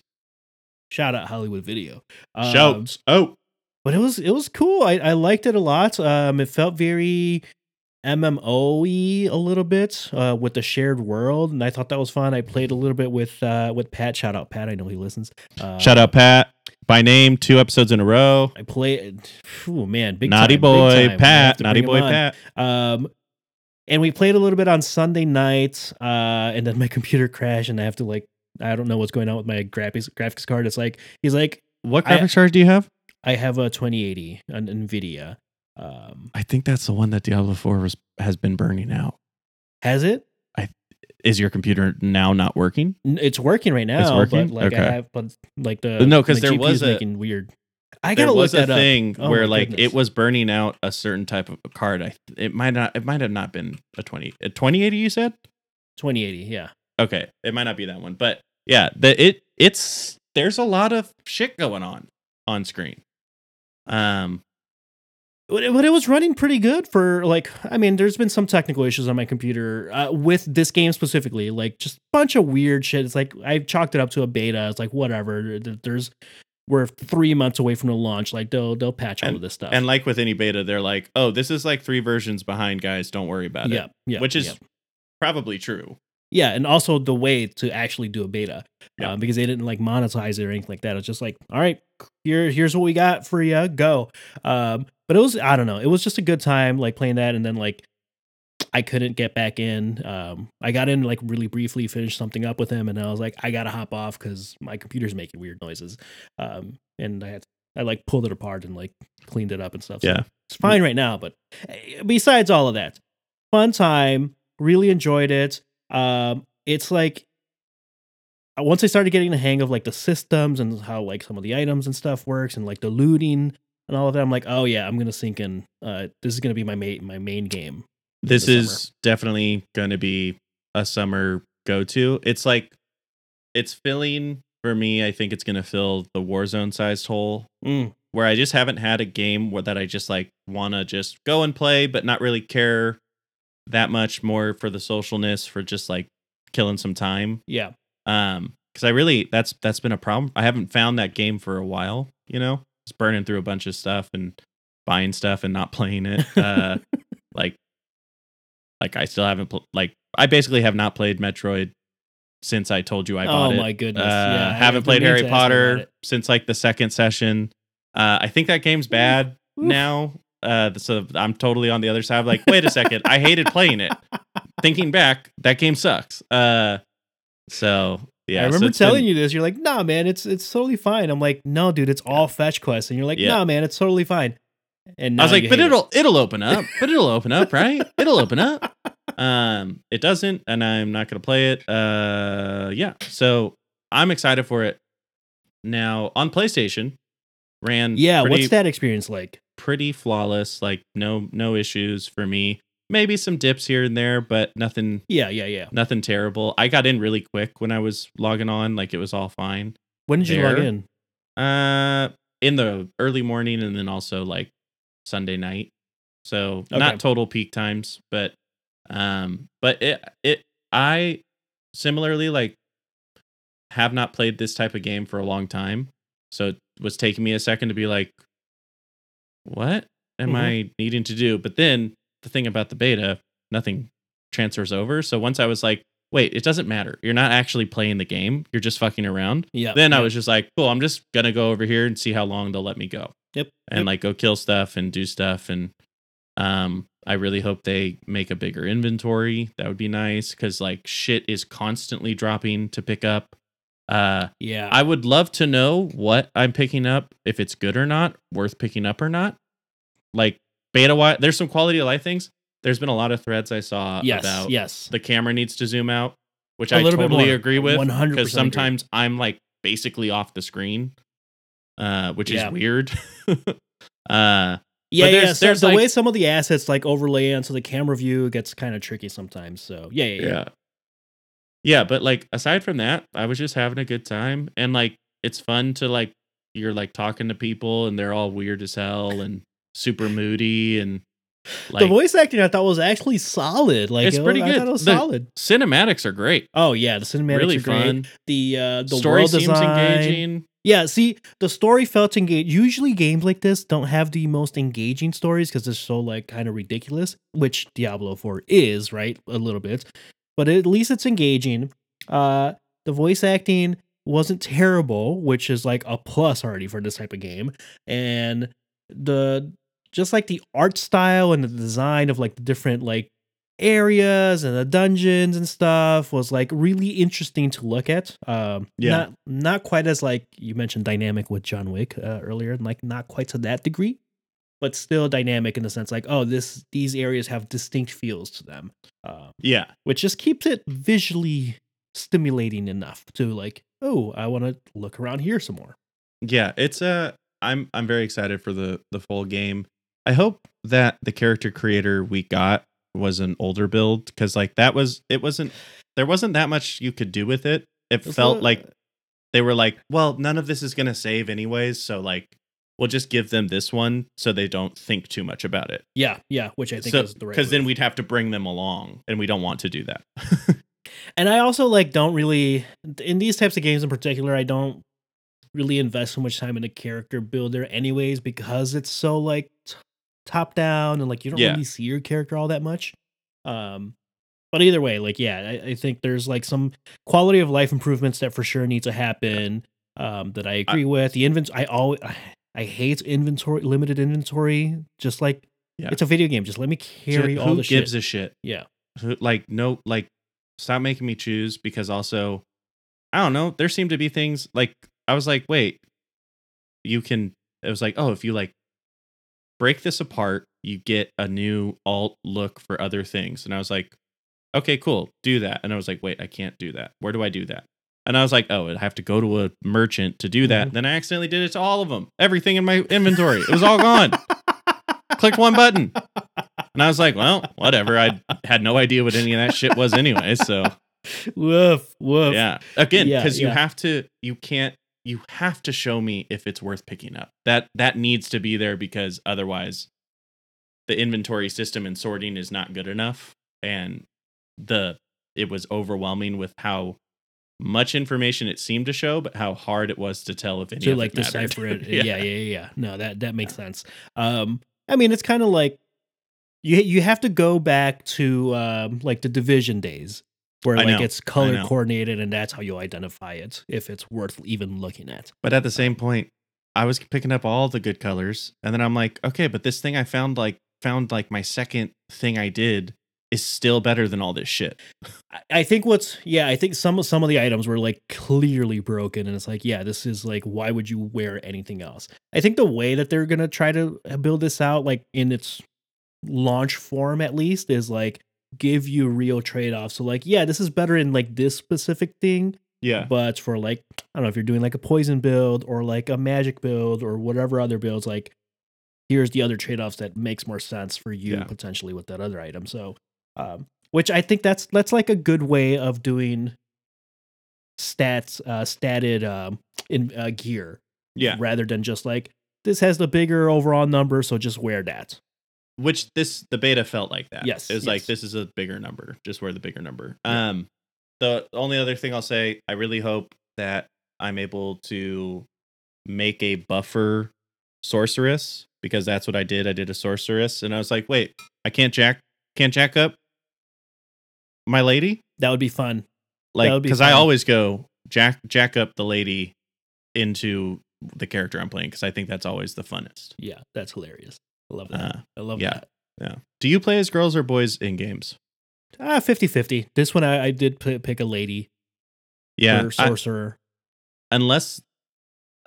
Shout out Hollywood Video. Um, Shouts. Oh, but it was it was cool. I, I liked it a lot. Um, it felt very MMOE a little bit uh, with the shared world, and I thought that was fun. I played a little bit with uh, with Pat. Shout out Pat. I know he listens. Uh, Shout out Pat by name, two episodes in a row. I played. Oh man, big naughty time, big boy time. Pat, naughty boy. Pat. Um, and we played a little bit on Sunday night, uh, and then my computer crashed, and I have to like, I don't know what's going on with my graphics graphics card. It's like he's like, What I- graphics card do you have? I have a 2080 on Nvidia. Um, I think that's the one that Diablo 4 was, has been burning out. has it? Is your computer now not working? It's working right now. It's working? But like I Okay. have, but like the no, because there was a- making weird. I gotta was look a that thing Oh where my like goodness. it was burning out a certain type of card. I it might not it might have not been a 20 a 2080 you said? 2080. Yeah. Okay, it might not be that one, but yeah, the it it's there's a lot of shit going on on screen. Um But it, was running pretty good for like I mean there's been some technical issues on my computer uh, with this game specifically like just a bunch of weird shit it's like I chalked it up to a beta it's like whatever there's we're 3 months away from the launch like they'll they'll patch all of this stuff and like with any beta, they're like, "Oh, this is like three versions behind, guys. Don't worry about yeah it." yeah Which is yeah. probably true. yeah and also the way to actually do a beta Yeah. um, because they didn't like monetize it or anything like that it's just like all right here here's what we got for you go um but it was i don't know it was just a good time like playing that and then like i couldn't get back in um i got in like really briefly finished something up with him and i was like i gotta hop off because my computer's making weird noises um and i had i like pulled it apart and like cleaned it up and stuff so Yeah. it's fine right now but eh, besides all of that fun time really enjoyed it um it's like once i started getting the hang of like the systems and how like some of the items and stuff works and like the looting and all of that i'm like oh yeah i'm gonna sink in uh this is gonna be my main my main game This is definitely going to be a summer go to. It's like it's filling for me. I think it's going to fill the Warzone sized hole Mm, where I just haven't had a game where that I just like want to just go and play, but not really care that much more for the socialness for just like killing some time. yeah Um, because I really that's that's been a problem. I haven't found that game for a while. You know, burning through a bunch of stuff and buying stuff and not playing it. Uh, like, like I still haven't pl- like I basically have not played Metroid since I told you I bought it. oh my goodness Uh, yeah haven't I've played Harry to ask you about Potter since like the second session. Uh, I think that game's bad Oof. now. Uh, so I'm totally on the other side. Like, wait a second, I hated playing it. Thinking back, that game sucks. Uh, so yeah, I remember it's telling been- you this. You're like, nah, man, it's it's totally fine. I'm like, no, dude, it's all fetch quests, and you're like, Yeah. nah, man, it's totally fine. And I was like, but hate it. it'll it'll open up, but it'll open up, right? It'll open up. Um, it doesn't, and I'm not gonna play it. Uh, yeah. So I'm excited for it. Now on PlayStation, ran yeah. pretty, What's that experience like? pretty flawless. Like no no issues for me. Maybe some dips here and there, but nothing Yeah, yeah, yeah. nothing terrible. I got in really quick when I was logging on. Like it was all fine. When did you log in? Uh, in the early morning and then also like Sunday night. So Okay. not total peak times, but um, but it it I similarly like have not played this type of game for a long time, so it was taking me a second to be like, what am Mhm. I needing to do? But then the thing about the beta, nothing transfers over. So once I was like, wait, it doesn't matter. You're not actually playing the game. You're just fucking around Yeah. then I was just like, cool, I'm just gonna go over here and see how long they'll let me go. Yep. And yep. like go kill stuff and do stuff. And um I really hope they make a bigger inventory. That would be nice because like shit is constantly dropping to pick up. Uh yeah. I would love to know what I'm picking up, if it's good or not, worth picking up or not. Like beta wise, there's some quality of life things. There's been a lot of threads I saw yes. about yes. the camera needs to zoom out, which A I totally agree with. 100% Because agree. sometimes I'm like basically off the screen, uh, which Yeah. is weird. uh, Yeah, But yeah. there's- so there's, the like- way some of the assets like overlay onto the camera view gets kind of tricky sometimes. So yeah, yeah, yeah. yeah, yeah. But like aside from that, I was just having a good time, and like it's fun to like you're like talking to people, and they're all weird as hell and super moody, and like the voice acting I thought was actually solid. Like It's it pretty was- I good. thought it was The- solid. cinematics are great. Oh yeah, the cinematics really are great. fun. The uh, the Story world seems design. engaging. Yeah, see, the story felt engaged. Usually, games like this don't have the most engaging stories because they're so like kind of ridiculous, which Diablo 4 is, right? A little bit, but at least it's engaging. Uh, the voice acting wasn't terrible, which is like a plus already for this type of game, and the just like the art style and the design of like the different like areas and the dungeons and stuff was like really interesting to look at. Um, Yeah. not not quite as like you mentioned dynamic with John Wick uh, earlier, like not quite to that degree, but still dynamic in the sense like oh this these areas have distinct feels to them, uh, Yeah. which just keeps it visually stimulating enough to like oh I want to look around here some more. Yeah, it's a I'm I'm very excited for the the full game. I hope that the character creator we got was an older build cuz like that was it wasn't there wasn't that much you could do with it. It felt like they were like, well, none of this is going to save anyways, so like we'll just give them this one so they don't think too much about it. yeah yeah, which I think So is the right cuz then we'd have to bring them along and we don't want to do that. And I also like don't really in these types of games in particular, I don't really invest so much time in the character builder anyways because it's so like t- top down and like you don't Yeah. really see your character all that much. Um but either way, like yeah, I, I think there's like some quality of life improvements that for sure need to happen. Um, that I agree with. The inventory, I always, I hate inventory, limited inventory. Just like Yeah. it's a video game. Just let me carry Who all the gives shit. a shit? yeah, like no like stop making me choose because also i don't know there seem to be things like i was like wait you can it was like oh if you like break this apart you get a new alt look for other things and i was like okay cool do that and i was like wait i can't do that where do i do that and i was like oh i have to go to a merchant to do that Mhm. then i accidentally did it to all of them everything in my inventory it was all gone clicked one button and I was like, well, whatever. I had no idea what any of that shit was anyway. So woof woof. yeah. Again, Yeah, because you have to you can't you have to show me if it's worth picking up. That that needs to be there because otherwise the inventory system and sorting is not good enough. And the it was overwhelming with how much information it seemed to show, but how hard it was to tell if any of like it mattered. decipher it. yeah. yeah, yeah, yeah. No, that that makes sense. Um, I mean, it's kind of like you you have to go back to um like the division days where I like know, it's color coordinated and that's how you identify it if it's worth even looking at. But at the same point, I was picking up all the good colors, and then I'm like, okay, but this thing I found like found like my second thing I did is still better than all this shit. I- I think what's yeah, I think some of some of the items were like clearly broken, and it's like yeah, this is like why would you wear anything else? I think the way that they're gonna try to uh, build this out, like in its launch form at least, is like give you real trade offs. So like yeah, this is better in like this specific thing, Yeah, but for like I don't know if you're doing like a poison build or like a magic build or whatever other builds, like here's the other trade offs that makes more sense for you Yeah. potentially with that other item. So, um, which I think that's that's like a good way of doing stats, uh, statted um, in uh, gear, yeah. rather than just like this has the bigger overall number, so just wear that. Which this the beta felt like that. Yes, it was like this is a bigger number. Just wear the bigger number. Yeah. Um, the only other thing I'll say, I really hope that I'm able to make a buffer sorceress because that's what I did. I did a sorceress, and I was like, wait, I can't jack can't jack up my lady That would be fun. like be because I always go jack jack up the lady into the character I'm playing because I think that's always the funnest. Yeah, that's hilarious. I love that. Uh, I love yeah. that. yeah. Do you play as girls or boys in games? Ah, 50 50. This one I, I did p- pick a lady Yeah. or I- sorcerer. unless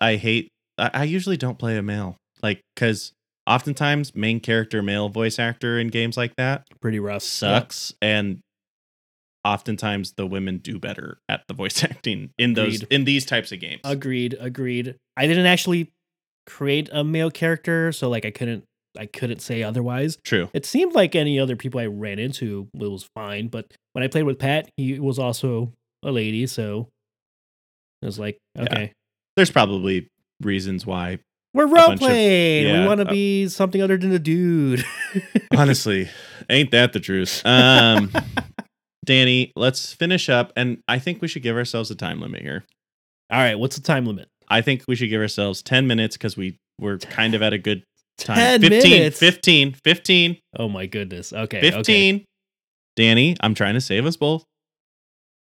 I hate, I, I usually don't play a male. Like because oftentimes main character male voice actor in games like that Pretty rough. sucks, and oftentimes the women do better at the voice acting in those in these types of games. Agreed, agreed. I didn't actually create a male character, so like I couldn't I couldn't say otherwise. True. It seemed like any other people I ran into it was fine, but when I played with Pat, he was also a lady, so it was like, Yeah. okay. There's probably reasons why We're role bunch of- playing. yeah, we want to uh, be something other than a dude. honestly ain't that the truth um danny let's finish up and i think we should give ourselves a time limit here All right, what's the time limit? I think we should give ourselves 10 minutes because we we're kind of at a good time. 10 15, minutes? 15, 15, Oh my goodness. Okay. okay. 15. Danny, I'm trying to save us both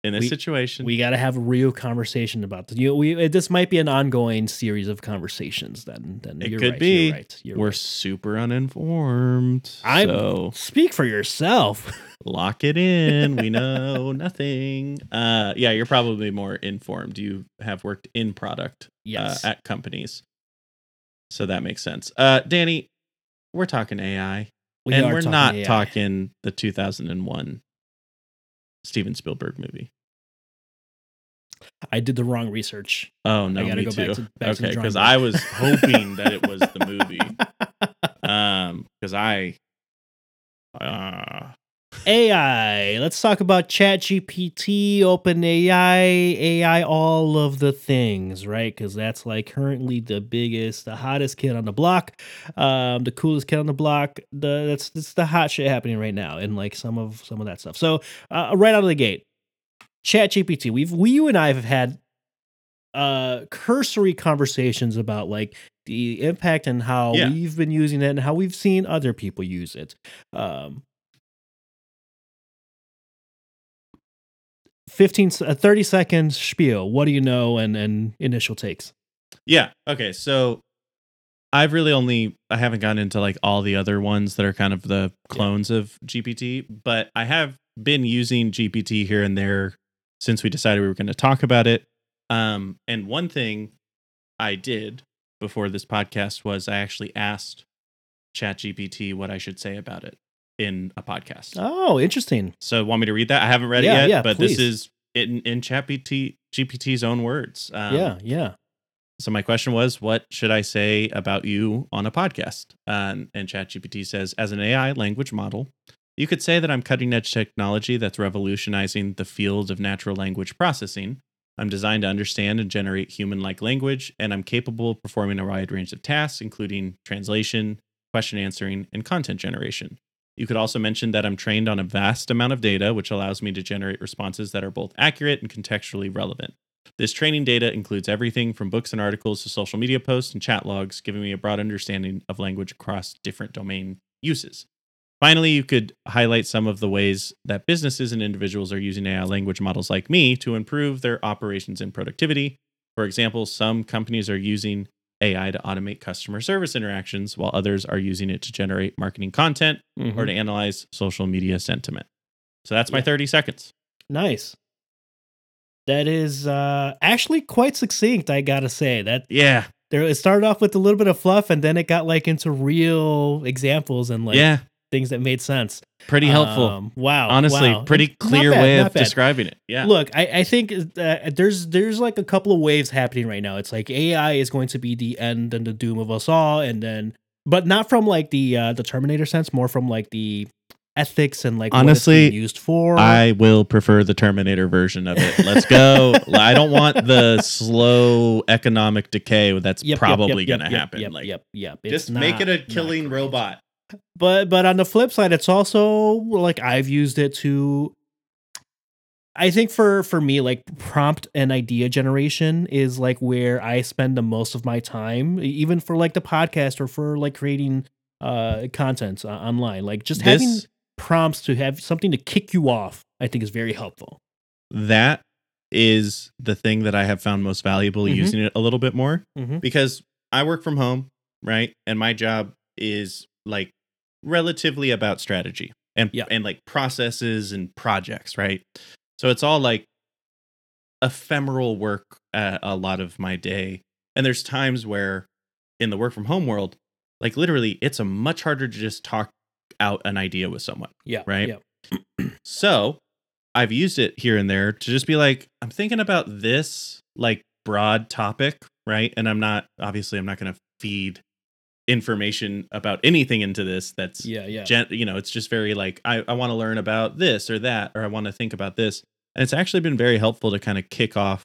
in this We- situation. We got to have a real conversation about this. You, we this might be an ongoing series of conversations. Then, then It you're could right, be. You're right. You're we're right. super uninformed. I'm so speak for yourself. lock it in. We know nothing. Uh yeah, you're probably more informed. You have worked in product yes. uh, at companies. So that makes sense. Uh Danny, we're talking AI. we and we're talking not AI. talking the 2001 Steven Spielberg movie. I did the wrong research. Oh no, gotta me go too. back to- back okay, because. I was hoping that it was the movie. Um, because I, uh, AI. Let's talk about ChatGPT, OpenAI, AI, all of the things, right? Because that's like currently the biggest, the hottest kid on the block, um, the coolest kid on the block. The that's that's the hot shit happening right now, and like some of some of that stuff. So uh, right out of the gate, ChatGPT. We've we you and I have had uh cursory conversations about like the impact and how Yeah. we've been using it and how we've seen other people use it. Um 15 s- a 30 second spiel. What do you know and and initial takes? Yeah. Okay, so I've really only I haven't gotten into like all the other ones that are kind of the clones of GPT, but I have been using GPT here and there since we decided we were going to talk about it. Um, and one thing I did before this podcast was I actually asked chat gpt what I should say about it in a podcast. oh interesting So want me to read that? I haven't read Yeah, it yet, yeah, but please. this is in in ChatGPT GPT's own words. Um, yeah yeah So my question was, what should I say about you on a podcast? Um, and ChatGPT says, as an AI language model, you could say that I'm cutting edge technology that's revolutionizing the field of natural language processing. I'm designed to understand and generate human like language, and I'm capable of performing a wide range of tasks, including translation, question answering, and content generation. You could also mention that I'm trained on a vast amount of data, which allows me to generate responses that are both accurate and contextually relevant. This training data includes everything from books and articles to social media posts and chat logs, giving me a broad understanding of language across different domain uses. Finally, you could highlight some of the ways that businesses and individuals are using AI language models like me to improve their operations and productivity. For example, some companies are using AI to automate customer service interactions, while others are using it to generate marketing content Mhm. or to analyze social media sentiment. So that's my 30 seconds. nice that is uh actually quite succinct i gotta say that Yeah. there it started off with a little bit of fluff and then it got like into real examples and like yeah. Things that made sense Pretty helpful. Um, wow Honestly, wow. pretty clear bad, way of bad. describing it. Yeah. Look, I, I think uh, there's there's like a couple of waves happening right now. It's like AI is going to be the end and the doom of us all, and then but not from like the uh, the Terminator sense, more from like the ethics and like what it's Honestly, being used for. I will prefer the Terminator version of it. Let's go. I don't want the slow economic decay that's Yep, yep, probably yep, going to yep, happen. Yep, like, yep, yep. It's just make it a killing robot. But but on the flip side, it's also like I've used it to. I think for for me, like prompt and idea generation is like where I spend the most of my time, even for like the podcast or for like creating uh content uh, online. Like just having prompts to have something to kick you off, I think is very helpful. that is the thing that I have found most valuable Mhm. using it a little bit more Mhm. because I work from home, right? And my job is like relatively about strategy and Yeah. and like processes and projects, right? So it's all like ephemeral work uh, a lot of my day. And there's times where in the work from home world, like literally it's a much harder to just talk out an idea with someone. Yeah. Right. Yeah. So I've used it here and there to just be like, I'm thinking about this like broad topic, right? And I'm not obviously I'm not going to feed information about anything into this that's Yeah. Yeah. gen- you know, it's just very like I, I want to learn about this or that, or I want to think about this. And it's actually been very helpful to kind of kick off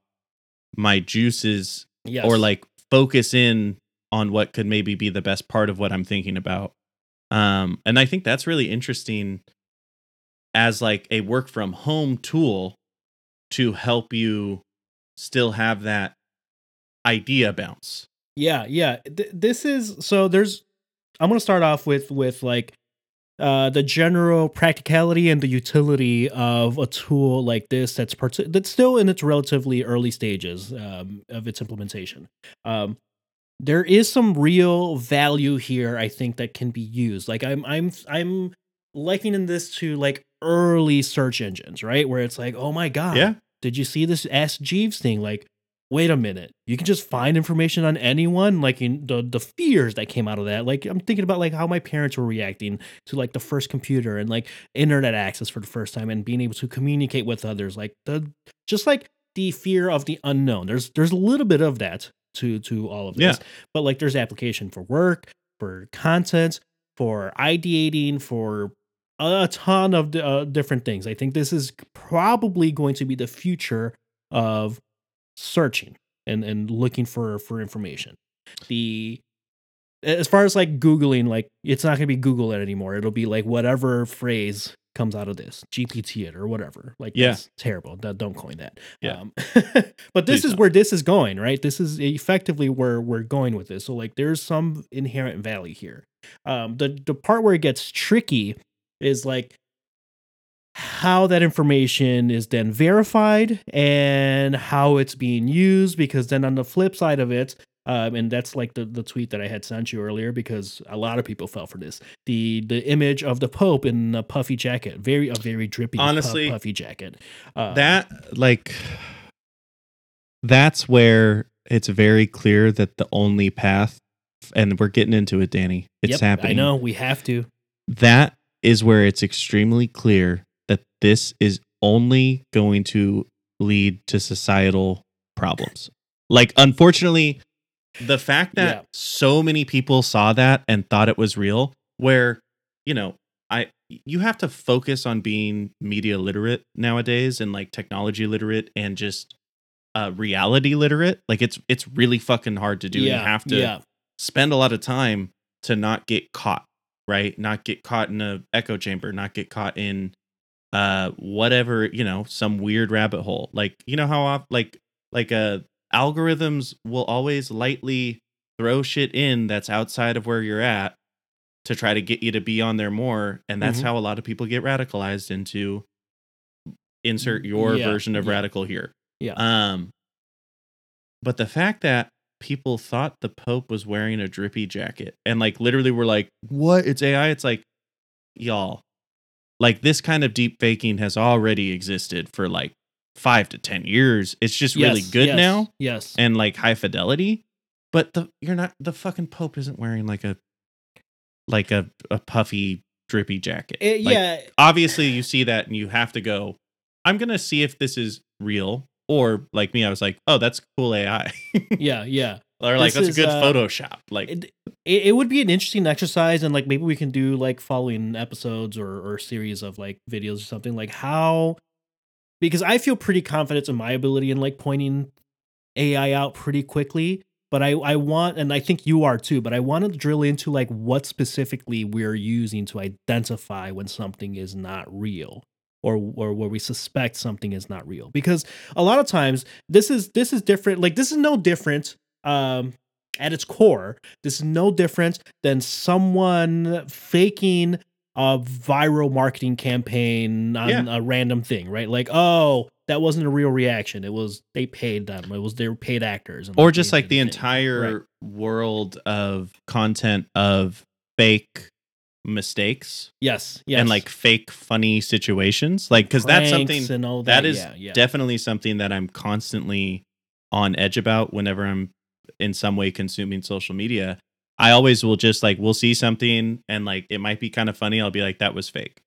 my juices yes. or like focus in on what could maybe be the best part of what I'm thinking about. Um, and I think that's really interesting as like a work from home tool to help you still have that idea bounce. Yeah, yeah. Th- this is so there's I'm going to start off with with like uh the general practicality and the utility of a tool like this that's part- that's still in its relatively early stages um, of its implementation. Um there is some real value here I think that can be used. Like I'm I'm I'm likening this to like early search engines, right? Where it's like, "Oh my god, Yeah. did you see this Ask Jeeves thing? Like, wait a minute, you can just find information on anyone. Like in the the fears that came out of that. Like I'm thinking about like how my parents were reacting to like the first computer and like internet access for the first time and being able to communicate with others. Like the just like the fear of the unknown. There's there's a little bit of that to to all of this, Yeah. but like there's application for work, for content, for ideating, for a ton of uh, different things. I think this is probably going to be the future of searching and and looking for for information. The as far as like googling, like it's not going to be Google it anymore. It'll be like whatever phrase comes out of this, GPT it or whatever. Like Yeah. that's terrible. Don't don't coin that. Yeah. Um, but this Please is don't. where this is going, right? This is effectively where we're going with this. So like there's some inherent value here. Um, the the part where it gets tricky is like how that information is then verified and how it's being used because then on the flip side of it um, and that's like the, the tweet that I had sent you earlier because a lot of people fell for this. The the image of the Pope in a puffy jacket, very a very drippy, puff- Honestly, puffy jacket. Um, that like that's where it's very clear that the only path and we're getting into it danny it's yep, happening I know we have to. that is where it's extremely clear that this is only going to lead to societal problems. Like unfortunately the fact that Yeah. so many people saw that and thought it was real where you know i you have to focus on being media literate nowadays and like technology literate and just uh reality literate like it's it's really fucking hard to do. Yeah, you have to yeah, spend a lot of time to not get caught right? Not get caught in a echo chamber not get caught in uh whatever you know some weird rabbit hole like you know how off like like uh algorithms will always lightly throw shit in that's outside of where you're at to try to get you to be on there more and that's Mhm. how a lot of people get radicalized into insert your Yeah, version of yeah. radical here yeah. um, but the fact that people thought the Pope was wearing a drippy jacket and like literally were like, "What? It's AI." It's like, y'all, like this kind of deep faking has already existed for like five to ten years. It's just really good yes, now Yes. and like high fidelity. But the you're not the fucking Pope isn't wearing like a like a a puffy drippy jacket. It- Like, yeah. obviously you see that and you have to go i'm gonna see if this is real or like me i was like oh that's cool ai Yeah. Yeah. Or like This that's a good uh, photoshop like it, it it would be an interesting exercise and like maybe we can do like following episodes or or series of like videos or something like how because I feel pretty confident in my ability in like pointing AI out pretty quickly but I I want and I think you are too but I want to drill into like what specifically we're using to identify when something is not real or or where we suspect something is not real because a lot of times this is this is different like this is no different um at its core this is no different than someone faking a viral marketing campaign on Yeah. a random thing right like oh that wasn't a real reaction it was they paid them it was they were paid actors or just like the thing. entire world of content of fake mistakes yes yes and like fake funny situations like because that's something that that is yeah, yeah. definitely something that i'm constantly on edge about whenever i'm in some way consuming social media i always will just like we'll see something and like it might be kind of funny i'll be like that was fake.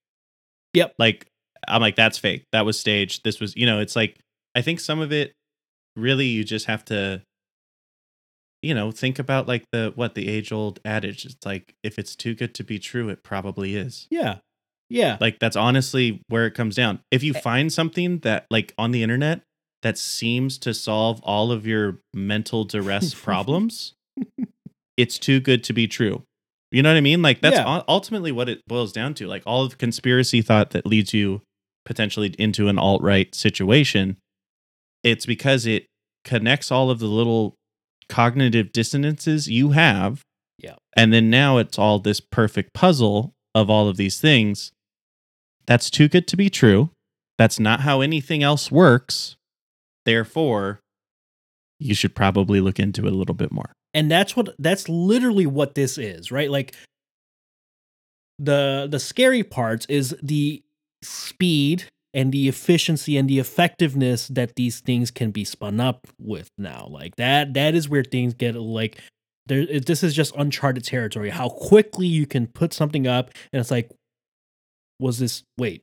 Yep. like i'm like that's fake. That was staged. This was you know it's like i think some of it really you just have to you know think about like the what the age old adage it's like if it's too good to be true it probably is. Yeah. Yeah. Like that's honestly where it comes down. If you find something that like on the internet that seems to solve all of your mental duress problems, it's too good to be true. You know what I mean? Like that's Yeah. ultimately what it boils down to. Like all of the conspiracy thought that leads you potentially into an alt-right situation, it's because it connects all of the little cognitive dissonances you have. Yeah. And then now it's all this perfect puzzle of all of these things. That's too good to be true. That's not how anything else works. Therefore, you should probably look into it a little bit more. and that's what that's literally what this is right like the the scary parts is the speed and the efficiency and the effectiveness that these things can be spun up with now like that that is where things get like there this is just uncharted territory how quickly you can put something up and it's like was this wait,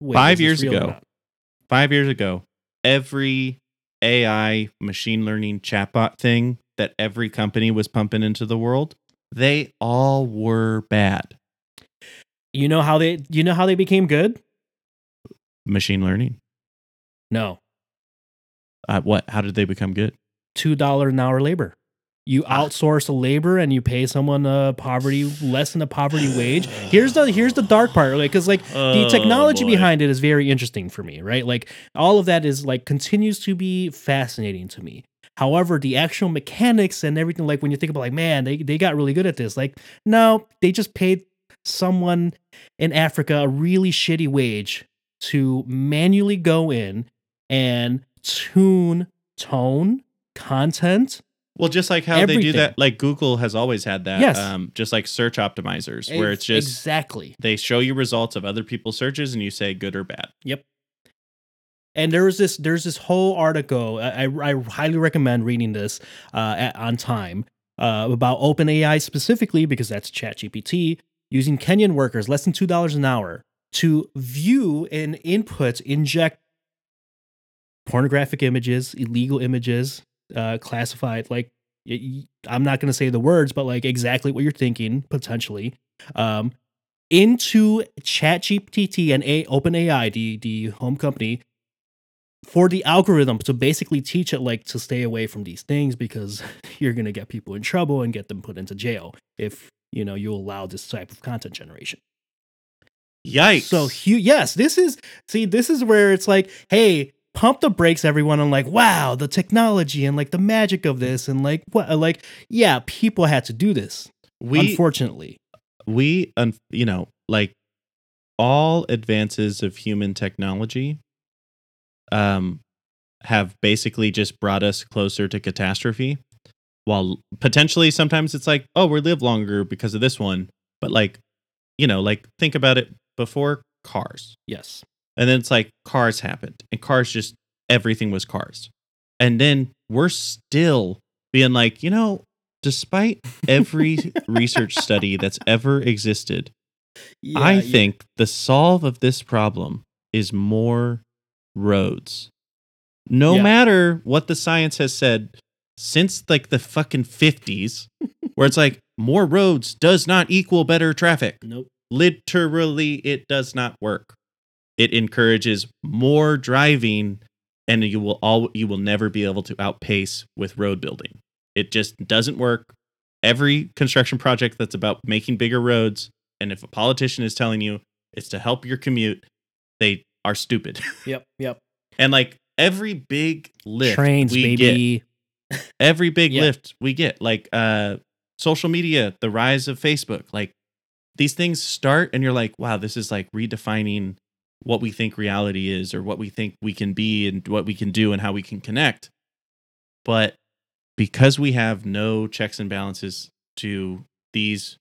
wait Five years ago. Five years ago, every AI machine learning chatbot thing that every company was pumping into the world, they all were bad. you know how they you know how they became good Machine learning. no Uh, what? How did they become good? two dollar an hour labor. You Ah. outsource a labor and you pay someone a poverty less than a poverty wage. Here's the here's the dark part, like because like the Oh, technology boy. behind it is very interesting for me, right? Like all of that is like continues to be fascinating to me. However, the actual mechanics and everything, like when you think about like, man, they, they got really good at this. Like, no, they just paid someone in Africa a really shitty wage to manually go in and tune tone, content. Well, just like how they do that, like Google has always had that. Yes. Um, just like search optimizers, where it's just exactly. they show you results of other people's searches and you say good or bad. Yep. And there's this there's this whole article I, I, I highly recommend reading this uh, at, on time uh, about OpenAI specifically because that's ChatGPT using Kenyan workers less than two dollars an hour to view and input inject pornographic images, illegal images, uh, classified like I'm not going to say the words, but like exactly what you're thinking potentially. Um, into ChatGPT and A OpenAI, the the home company, for the algorithm to basically teach it like to stay away from these things because you're gonna get people in trouble and get them put into jail if you know you allow this type of content generation. Yikes! So yes, this is see this is where it's like, hey, pump the brakes, everyone, on like, wow, the technology and like the magic of this and like what, like yeah, people had to do this. we unfortunately, we you know like all advances of human technology um have basically just brought us closer to catastrophe while potentially sometimes it's like oh we live longer because of this one but like you know like think about it before cars yes, and then it's like cars happened and cars just everything was cars and then we're still being like you know despite every research study that's ever existed Yeah, i yeah. think the solve of this problem is more roads no Yeah. matter what the science has said since like the fucking 50s where it's like more roads does not equal better traffic nope. literally it does not work it encourages more driving and you will all you will never be able to outpace with road building it just doesn't work every construction project that's about making bigger roads and if a politician is telling you it's to help your commute they are stupid Yep, yep. and like every big lift Trains, we get every big Yeah. lift we get like uh social media the rise of facebook like these things start and you're like wow this is like redefining what we think reality is or what we think we can be and what we can do and how we can connect but because we have no checks and balances to these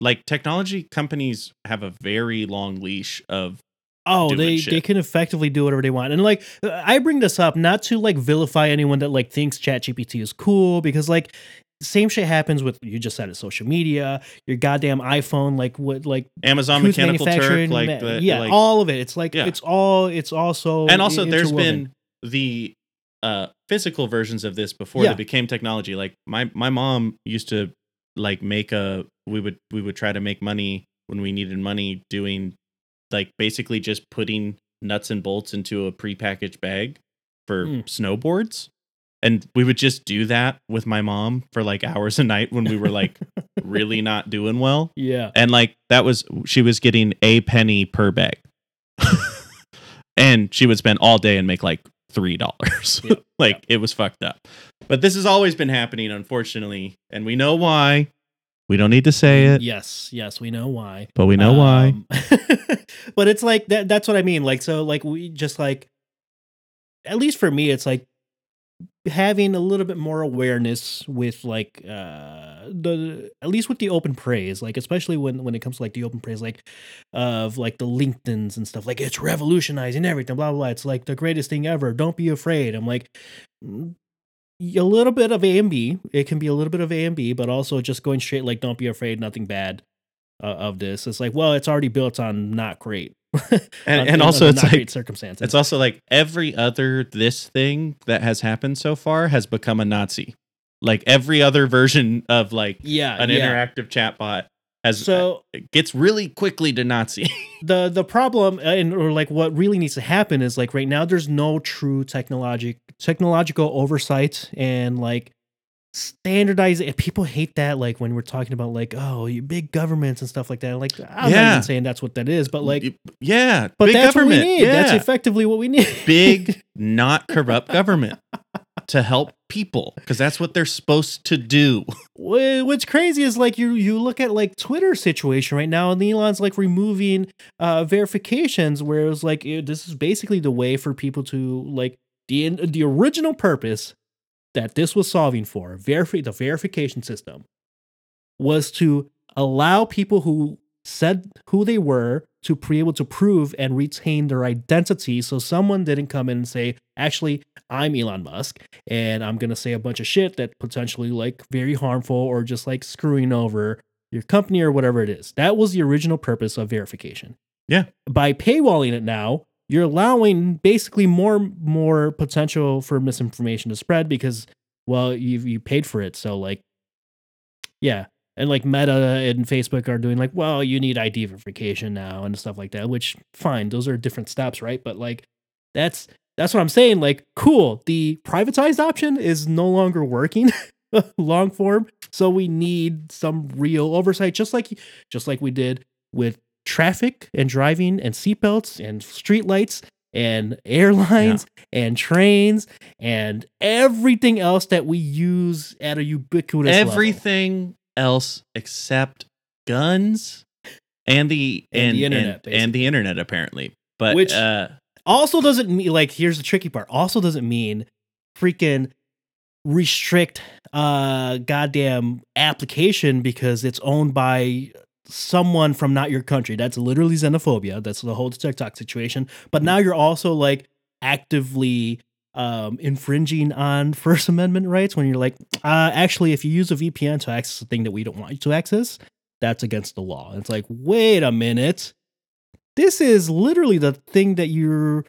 like technology companies have a very long leash of Oh, they they can effectively do whatever they want. And like I bring this up not to like vilify anyone that like thinks ChatGPT is cool because like same shit happens with you just said it social media, your goddamn iPhone, like what like amazon mechanical turk like the, yeah, like, all of it. It's like Yeah. it's all it's also and also there's been the uh physical versions of this before Yeah. they became technology like my my mom used to like make a we would we would try to make money when we needed money doing like basically just putting nuts and bolts into a prepackaged bag for Mm. snowboards and we would just do that with my mom for like hours a night when we were like really not doing well yeah. and like that was she was getting a penny per bag and she would spend all day and make like three dollars. Yep, like it was fucked up. But this has always been happening, unfortunately, and we know why. We don't need to say it, Yes, yes, we know why. but we know why. Um, but it's like that that's what I mean. Like so like we just like at least for me it's like having a little bit more awareness with like uh the at least with the open praise like especially when when it comes to like the open praise like of like the linkedins and stuff like it's revolutionizing everything blah blah blah. It's like the greatest thing ever. Don't be afraid. I'm like a little bit of a and b. It can be a little bit of a and b but also just going straight like don't be afraid nothing bad uh, of this. It's like well it's already built on not great And- and also it's like- great circumstances It's also like every other this thing that has happened so far has become a Nazi. Like every other version of like yeah an yeah. interactive chatbot has so it gets really quickly to Nazi. the the problem uh, and or like what really needs to happen is like right now there's no true technologic technological oversight and like standardize it. People hate that like when we're talking about like oh you big governments and stuff like that. Like I'm not even saying that's what that is, but like yeah, but big that's government. what we need. Yeah. That's effectively what we need. big, not corrupt government to help people because that's what they're supposed to do. What's crazy is like you you look at like Twitter situation right now, and Elon's like removing uh verifications, where it was like eh, this is basically the way for people to like the the original purpose that this was solving for the verification system was to allow people who said who they were to be able to prove and retain their identity so someone didn't come in and say actually i'm elon musk and i'm going to say a bunch of shit that potentially like very harmful or just like screwing over your company or whatever it is that was the original purpose of verification Yeah. by paywalling it now you're allowing basically more more potential for misinformation to spread because well you you paid for it. So like yeah. And like meta and facebook are doing like well you need id verification now and stuff like that which fine those are different steps right? But like that's that's what i'm saying. Like cool the privatized option is no longer working long form. So we need some real oversight just like just like we did with traffic and driving and seatbelts and streetlights and airlines and trains and everything else that we use at a ubiquitous level. Everything else except guns and the And and the and, internet, and, the internet apparently. But Which- uh, also doesn't mean like here's the tricky part also doesn't mean freaking restrict uh goddamn application because it's owned by someone from not your country. That's literally xenophobia. That's the whole tiktok situation. But now you're also like actively um infringing on first amendment rights when you're like uh actually if you use a vpn to access a thing that we don't want you to access that's against the law. It's like wait a minute. This is literally the thing that you're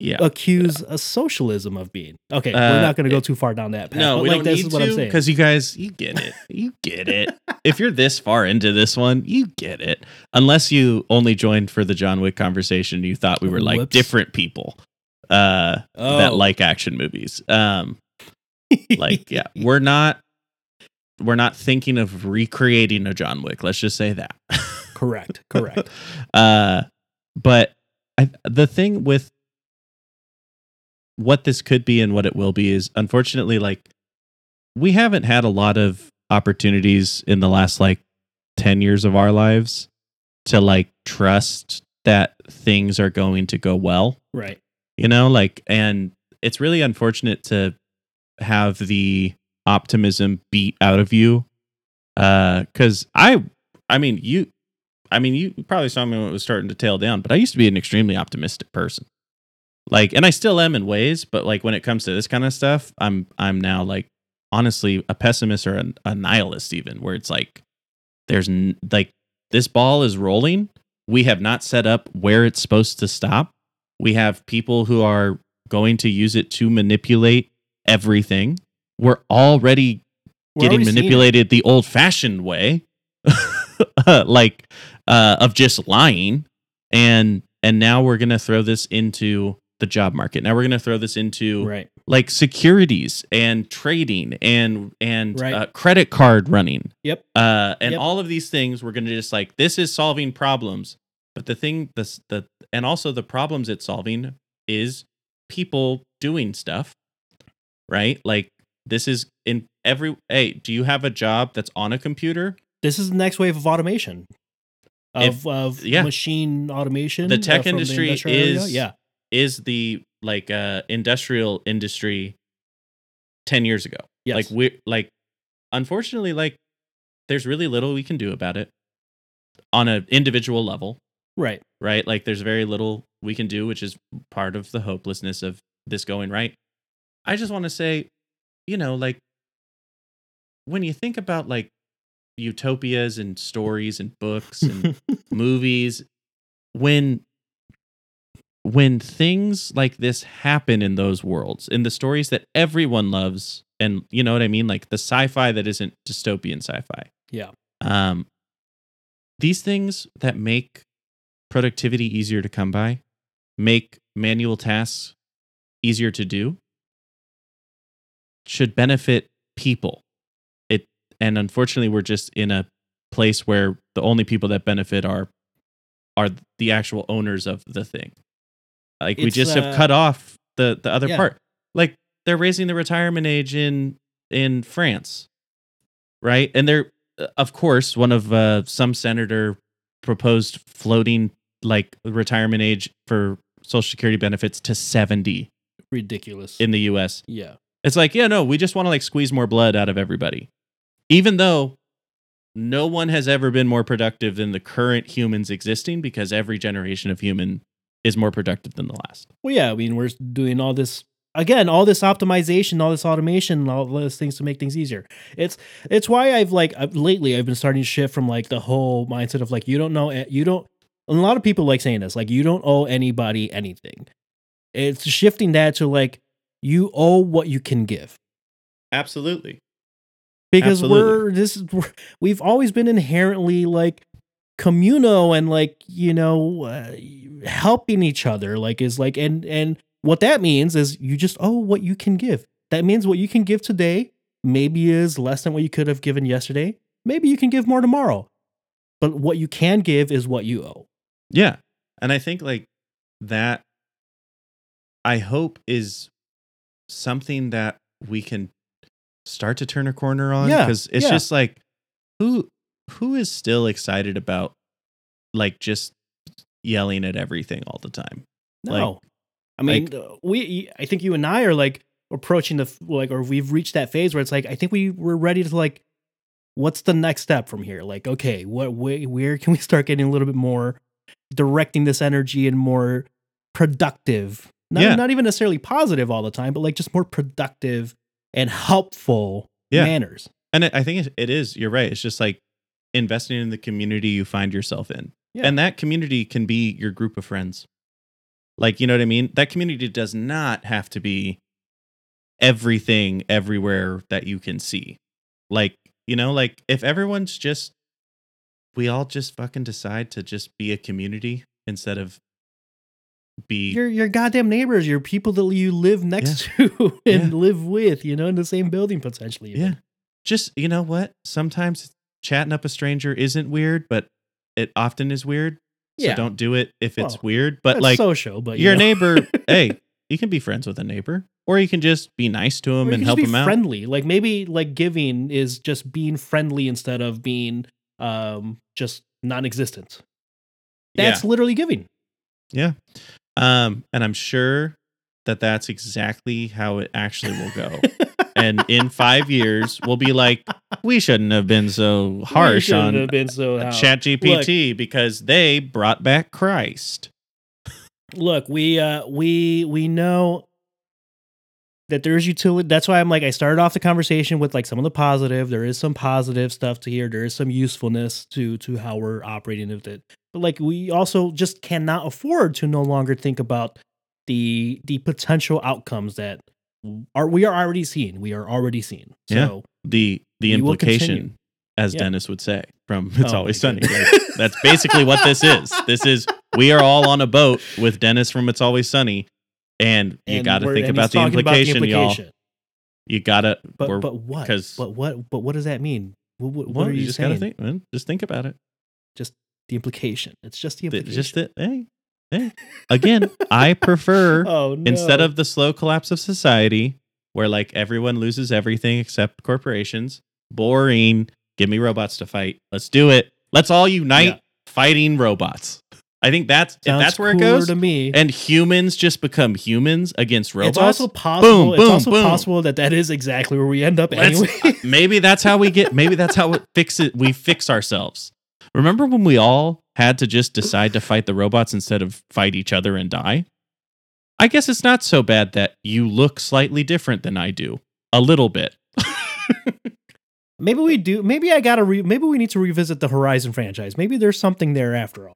yeah. accuse a socialism of being. Okay, Uh, we're not going to go too far down that path. No, but we like don't this need is what I'm to saying. because you guys, you get it. You get it. if you're this far into this one, you get it. Unless you only joined for the John Wick conversation, you thought we were like Whoops. different people uh, that Oh. like action movies. Um, like, yeah, we're not. We're not thinking of recreating a John Wick. Let's just say that. correct, correct. uh, but I, the thing with what this could be and what it will be is unfortunately like we haven't had a lot of opportunities in the last like 10 years of our lives to like trust that things are going to go well right. you know like and it's really unfortunate to have the optimism beat out of you uh cuz i i mean you i mean you probably saw me when it was starting to tail down but i used to be an extremely optimistic person like and i still am in ways but like when it comes to this kind of stuff i'm i'm now like honestly a pessimist or a, a nihilist even where it's like there's n- like this ball is rolling. We have not set up where it's supposed to stop. We have people who are going to use it to manipulate everything. We're already We're getting already manipulated the old fashioned way like uh of just lying. And and now we're going to throw this into the job market now we're going to throw this into Right. like securities and trading and and Right. uh, credit card running Yep. uh and Yep. all of these things we're going to just like this is solving problems but the thing this the and also the problems it's solving is people doing stuff, right? Like this is in every hey, do you have a job that's on a computer? This is the next wave of automation. Of, If- of yeah. machine automation. The uh, tech from industry area. is- yeah. Is the like uh industrial industry 10 years ago. Yes. Like we like unfortunately like there's really little we can do about it on an individual level. right. right? Like there's very little we can do, which is part of the hopelessness of this going right. I just want to say, you know, like when you think about like utopias and stories and books and movies, when when things like this happen in those worlds, in the stories that everyone loves, and you know what I mean, like the sci-fi that isn't dystopian sci-fi. Yeah. Um, these things that make productivity easier to come by, make manual tasks easier to do, should benefit people. It and unfortunately, we're just in a place where the only people that benefit are are the actual owners of the thing. Like we just uh, have cut off the the other yeah. part. Like they're raising the retirement age in in France, right? And they're uh, of course one of uh, some senator proposed floating like retirement age for social security benefits to 70 Ridiculous. in the US. yeah. It's like, yeah, no, we just want to like squeeze more blood out of everybody. Even though no one has ever been more productive than the current humans existing because every generation of human is more productive than the last. Well, yeah. I mean, we're doing all this again, all this optimization, all this automation, all those things to make things easier. It's it's why I've like I've, lately I've been starting to shift from like the whole mindset of like you don't know you don't. And a lot of people like saying this like you don't owe anybody anything. It's shifting that to like you owe what you can give. Absolutely. because Absolutely. we're this is we're, we've always been inherently like communal and like you know uh, helping each other like is like and and what that means is you just oh what you can give. That means what you can give today maybe is less than what you could have given yesterday. Maybe you can give more tomorrow. But what you can give is what you owe. Yeah. And I think like that I hope is something that we can start to turn a corner on Yeah, cuz it's yeah. just like who who is still excited about like just yelling at everything all the time. no Like- i mean uh, we i think you and i are like approaching the like or we've reached that phase where it's like i think we we're ready to like what's the next step from here like okay what way where can we start getting a little bit more directing this energy and more productive not, Yeah. not even necessarily positive all the time but like just more productive and helpful Yeah. manners And it, I think it is. You're right. It's just like investing in the community you find yourself in. Yeah. And that community can be your group of friends. Like, you know what I mean? That community does not have to be everything everywhere that you can see. Like, you know, like if everyone's just, we all just fucking decide to just be a community instead of be. your your goddamn neighbors your people that you live next to and Yeah. live with you know in the same building potentially even. Yeah. Just, you know what? Sometimes chatting up a stranger isn't weird, but it often is weird. So Yeah. don't do it if it's Well, weird. But like social but you your know. neighbor, hey, you can be friends with a neighbor or you can just be nice to him and help him out. friendly. Like maybe like giving is just being friendly instead of being um just non-existent. That's literally giving. Yeah. Um, and I'm sure that that's exactly how it actually will go. and in five years, we'll be like, we shouldn't have been so harsh on have been so ChatGPT because they brought back Christ. Look, we uh we we know that there's utility. That's why I'm like I started off the conversation with like some of the positive. There is some positive stuff to hear. There is some usefulness to to how we're operating with it. But like we also just cannot afford to no longer think about the the potential outcomes that are we are already seeing. We are already seeing. So Yeah. The the We will continue. implication, as Yeah. Dennis would say, from It's Oh Always Sunny. Like, that's basically what this is. This is we are all on a boat with Dennis from It's Always Sunny. And you got to think about the, about implication, y'all. You got to But but what? 'cause- But what? But what does that mean? What, what, what are you, you just saying? got to think, man. Just think about it. Just the implication. It's just the The- implication. Just that, hey, Hey, again, I prefer Oh no! instead of the slow collapse of society where like everyone loses everything except corporations boring give me robots to fight let's do it let's all unite Yeah. fighting robots i think that's that's where it goes to me. and humans just become humans against robots it's also possible. Boom, it's boom, also boom. possible that that is exactly where we end up Let's- anyway. Uh, maybe that's how we get maybe that's how it fix it we fix ourselves remember when we all had to just decide to fight the robots instead of fight each other and die i guess it's not so bad that you look slightly different than i do a little bit maybe we do. Maybe I gotta. Re- maybe we need to revisit the Horizon franchise. Maybe there's something there after all.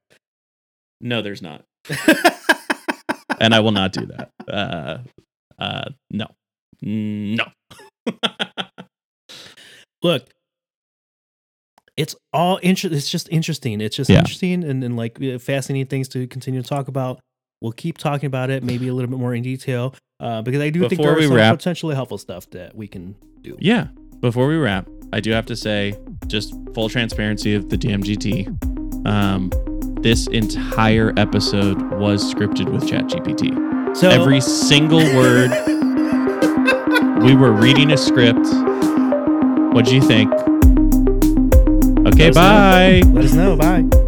no there's not and i will not do that uh uh no no Look, it's all It's just interesting. It's just Yeah. interesting and, and like uh, fascinating things to continue to talk about. We'll keep talking about it, maybe a little bit more in detail, uh, because I do think Before there we is some wrap- potentially helpful stuff that we can do. Yeah. Before we wrap, I do have to say, just full transparency of the DMGT. Um, this entire episode was scripted with ChatGPT. So Every single word. we were reading a script. What do you think? Okay, bye. let us know. Bye.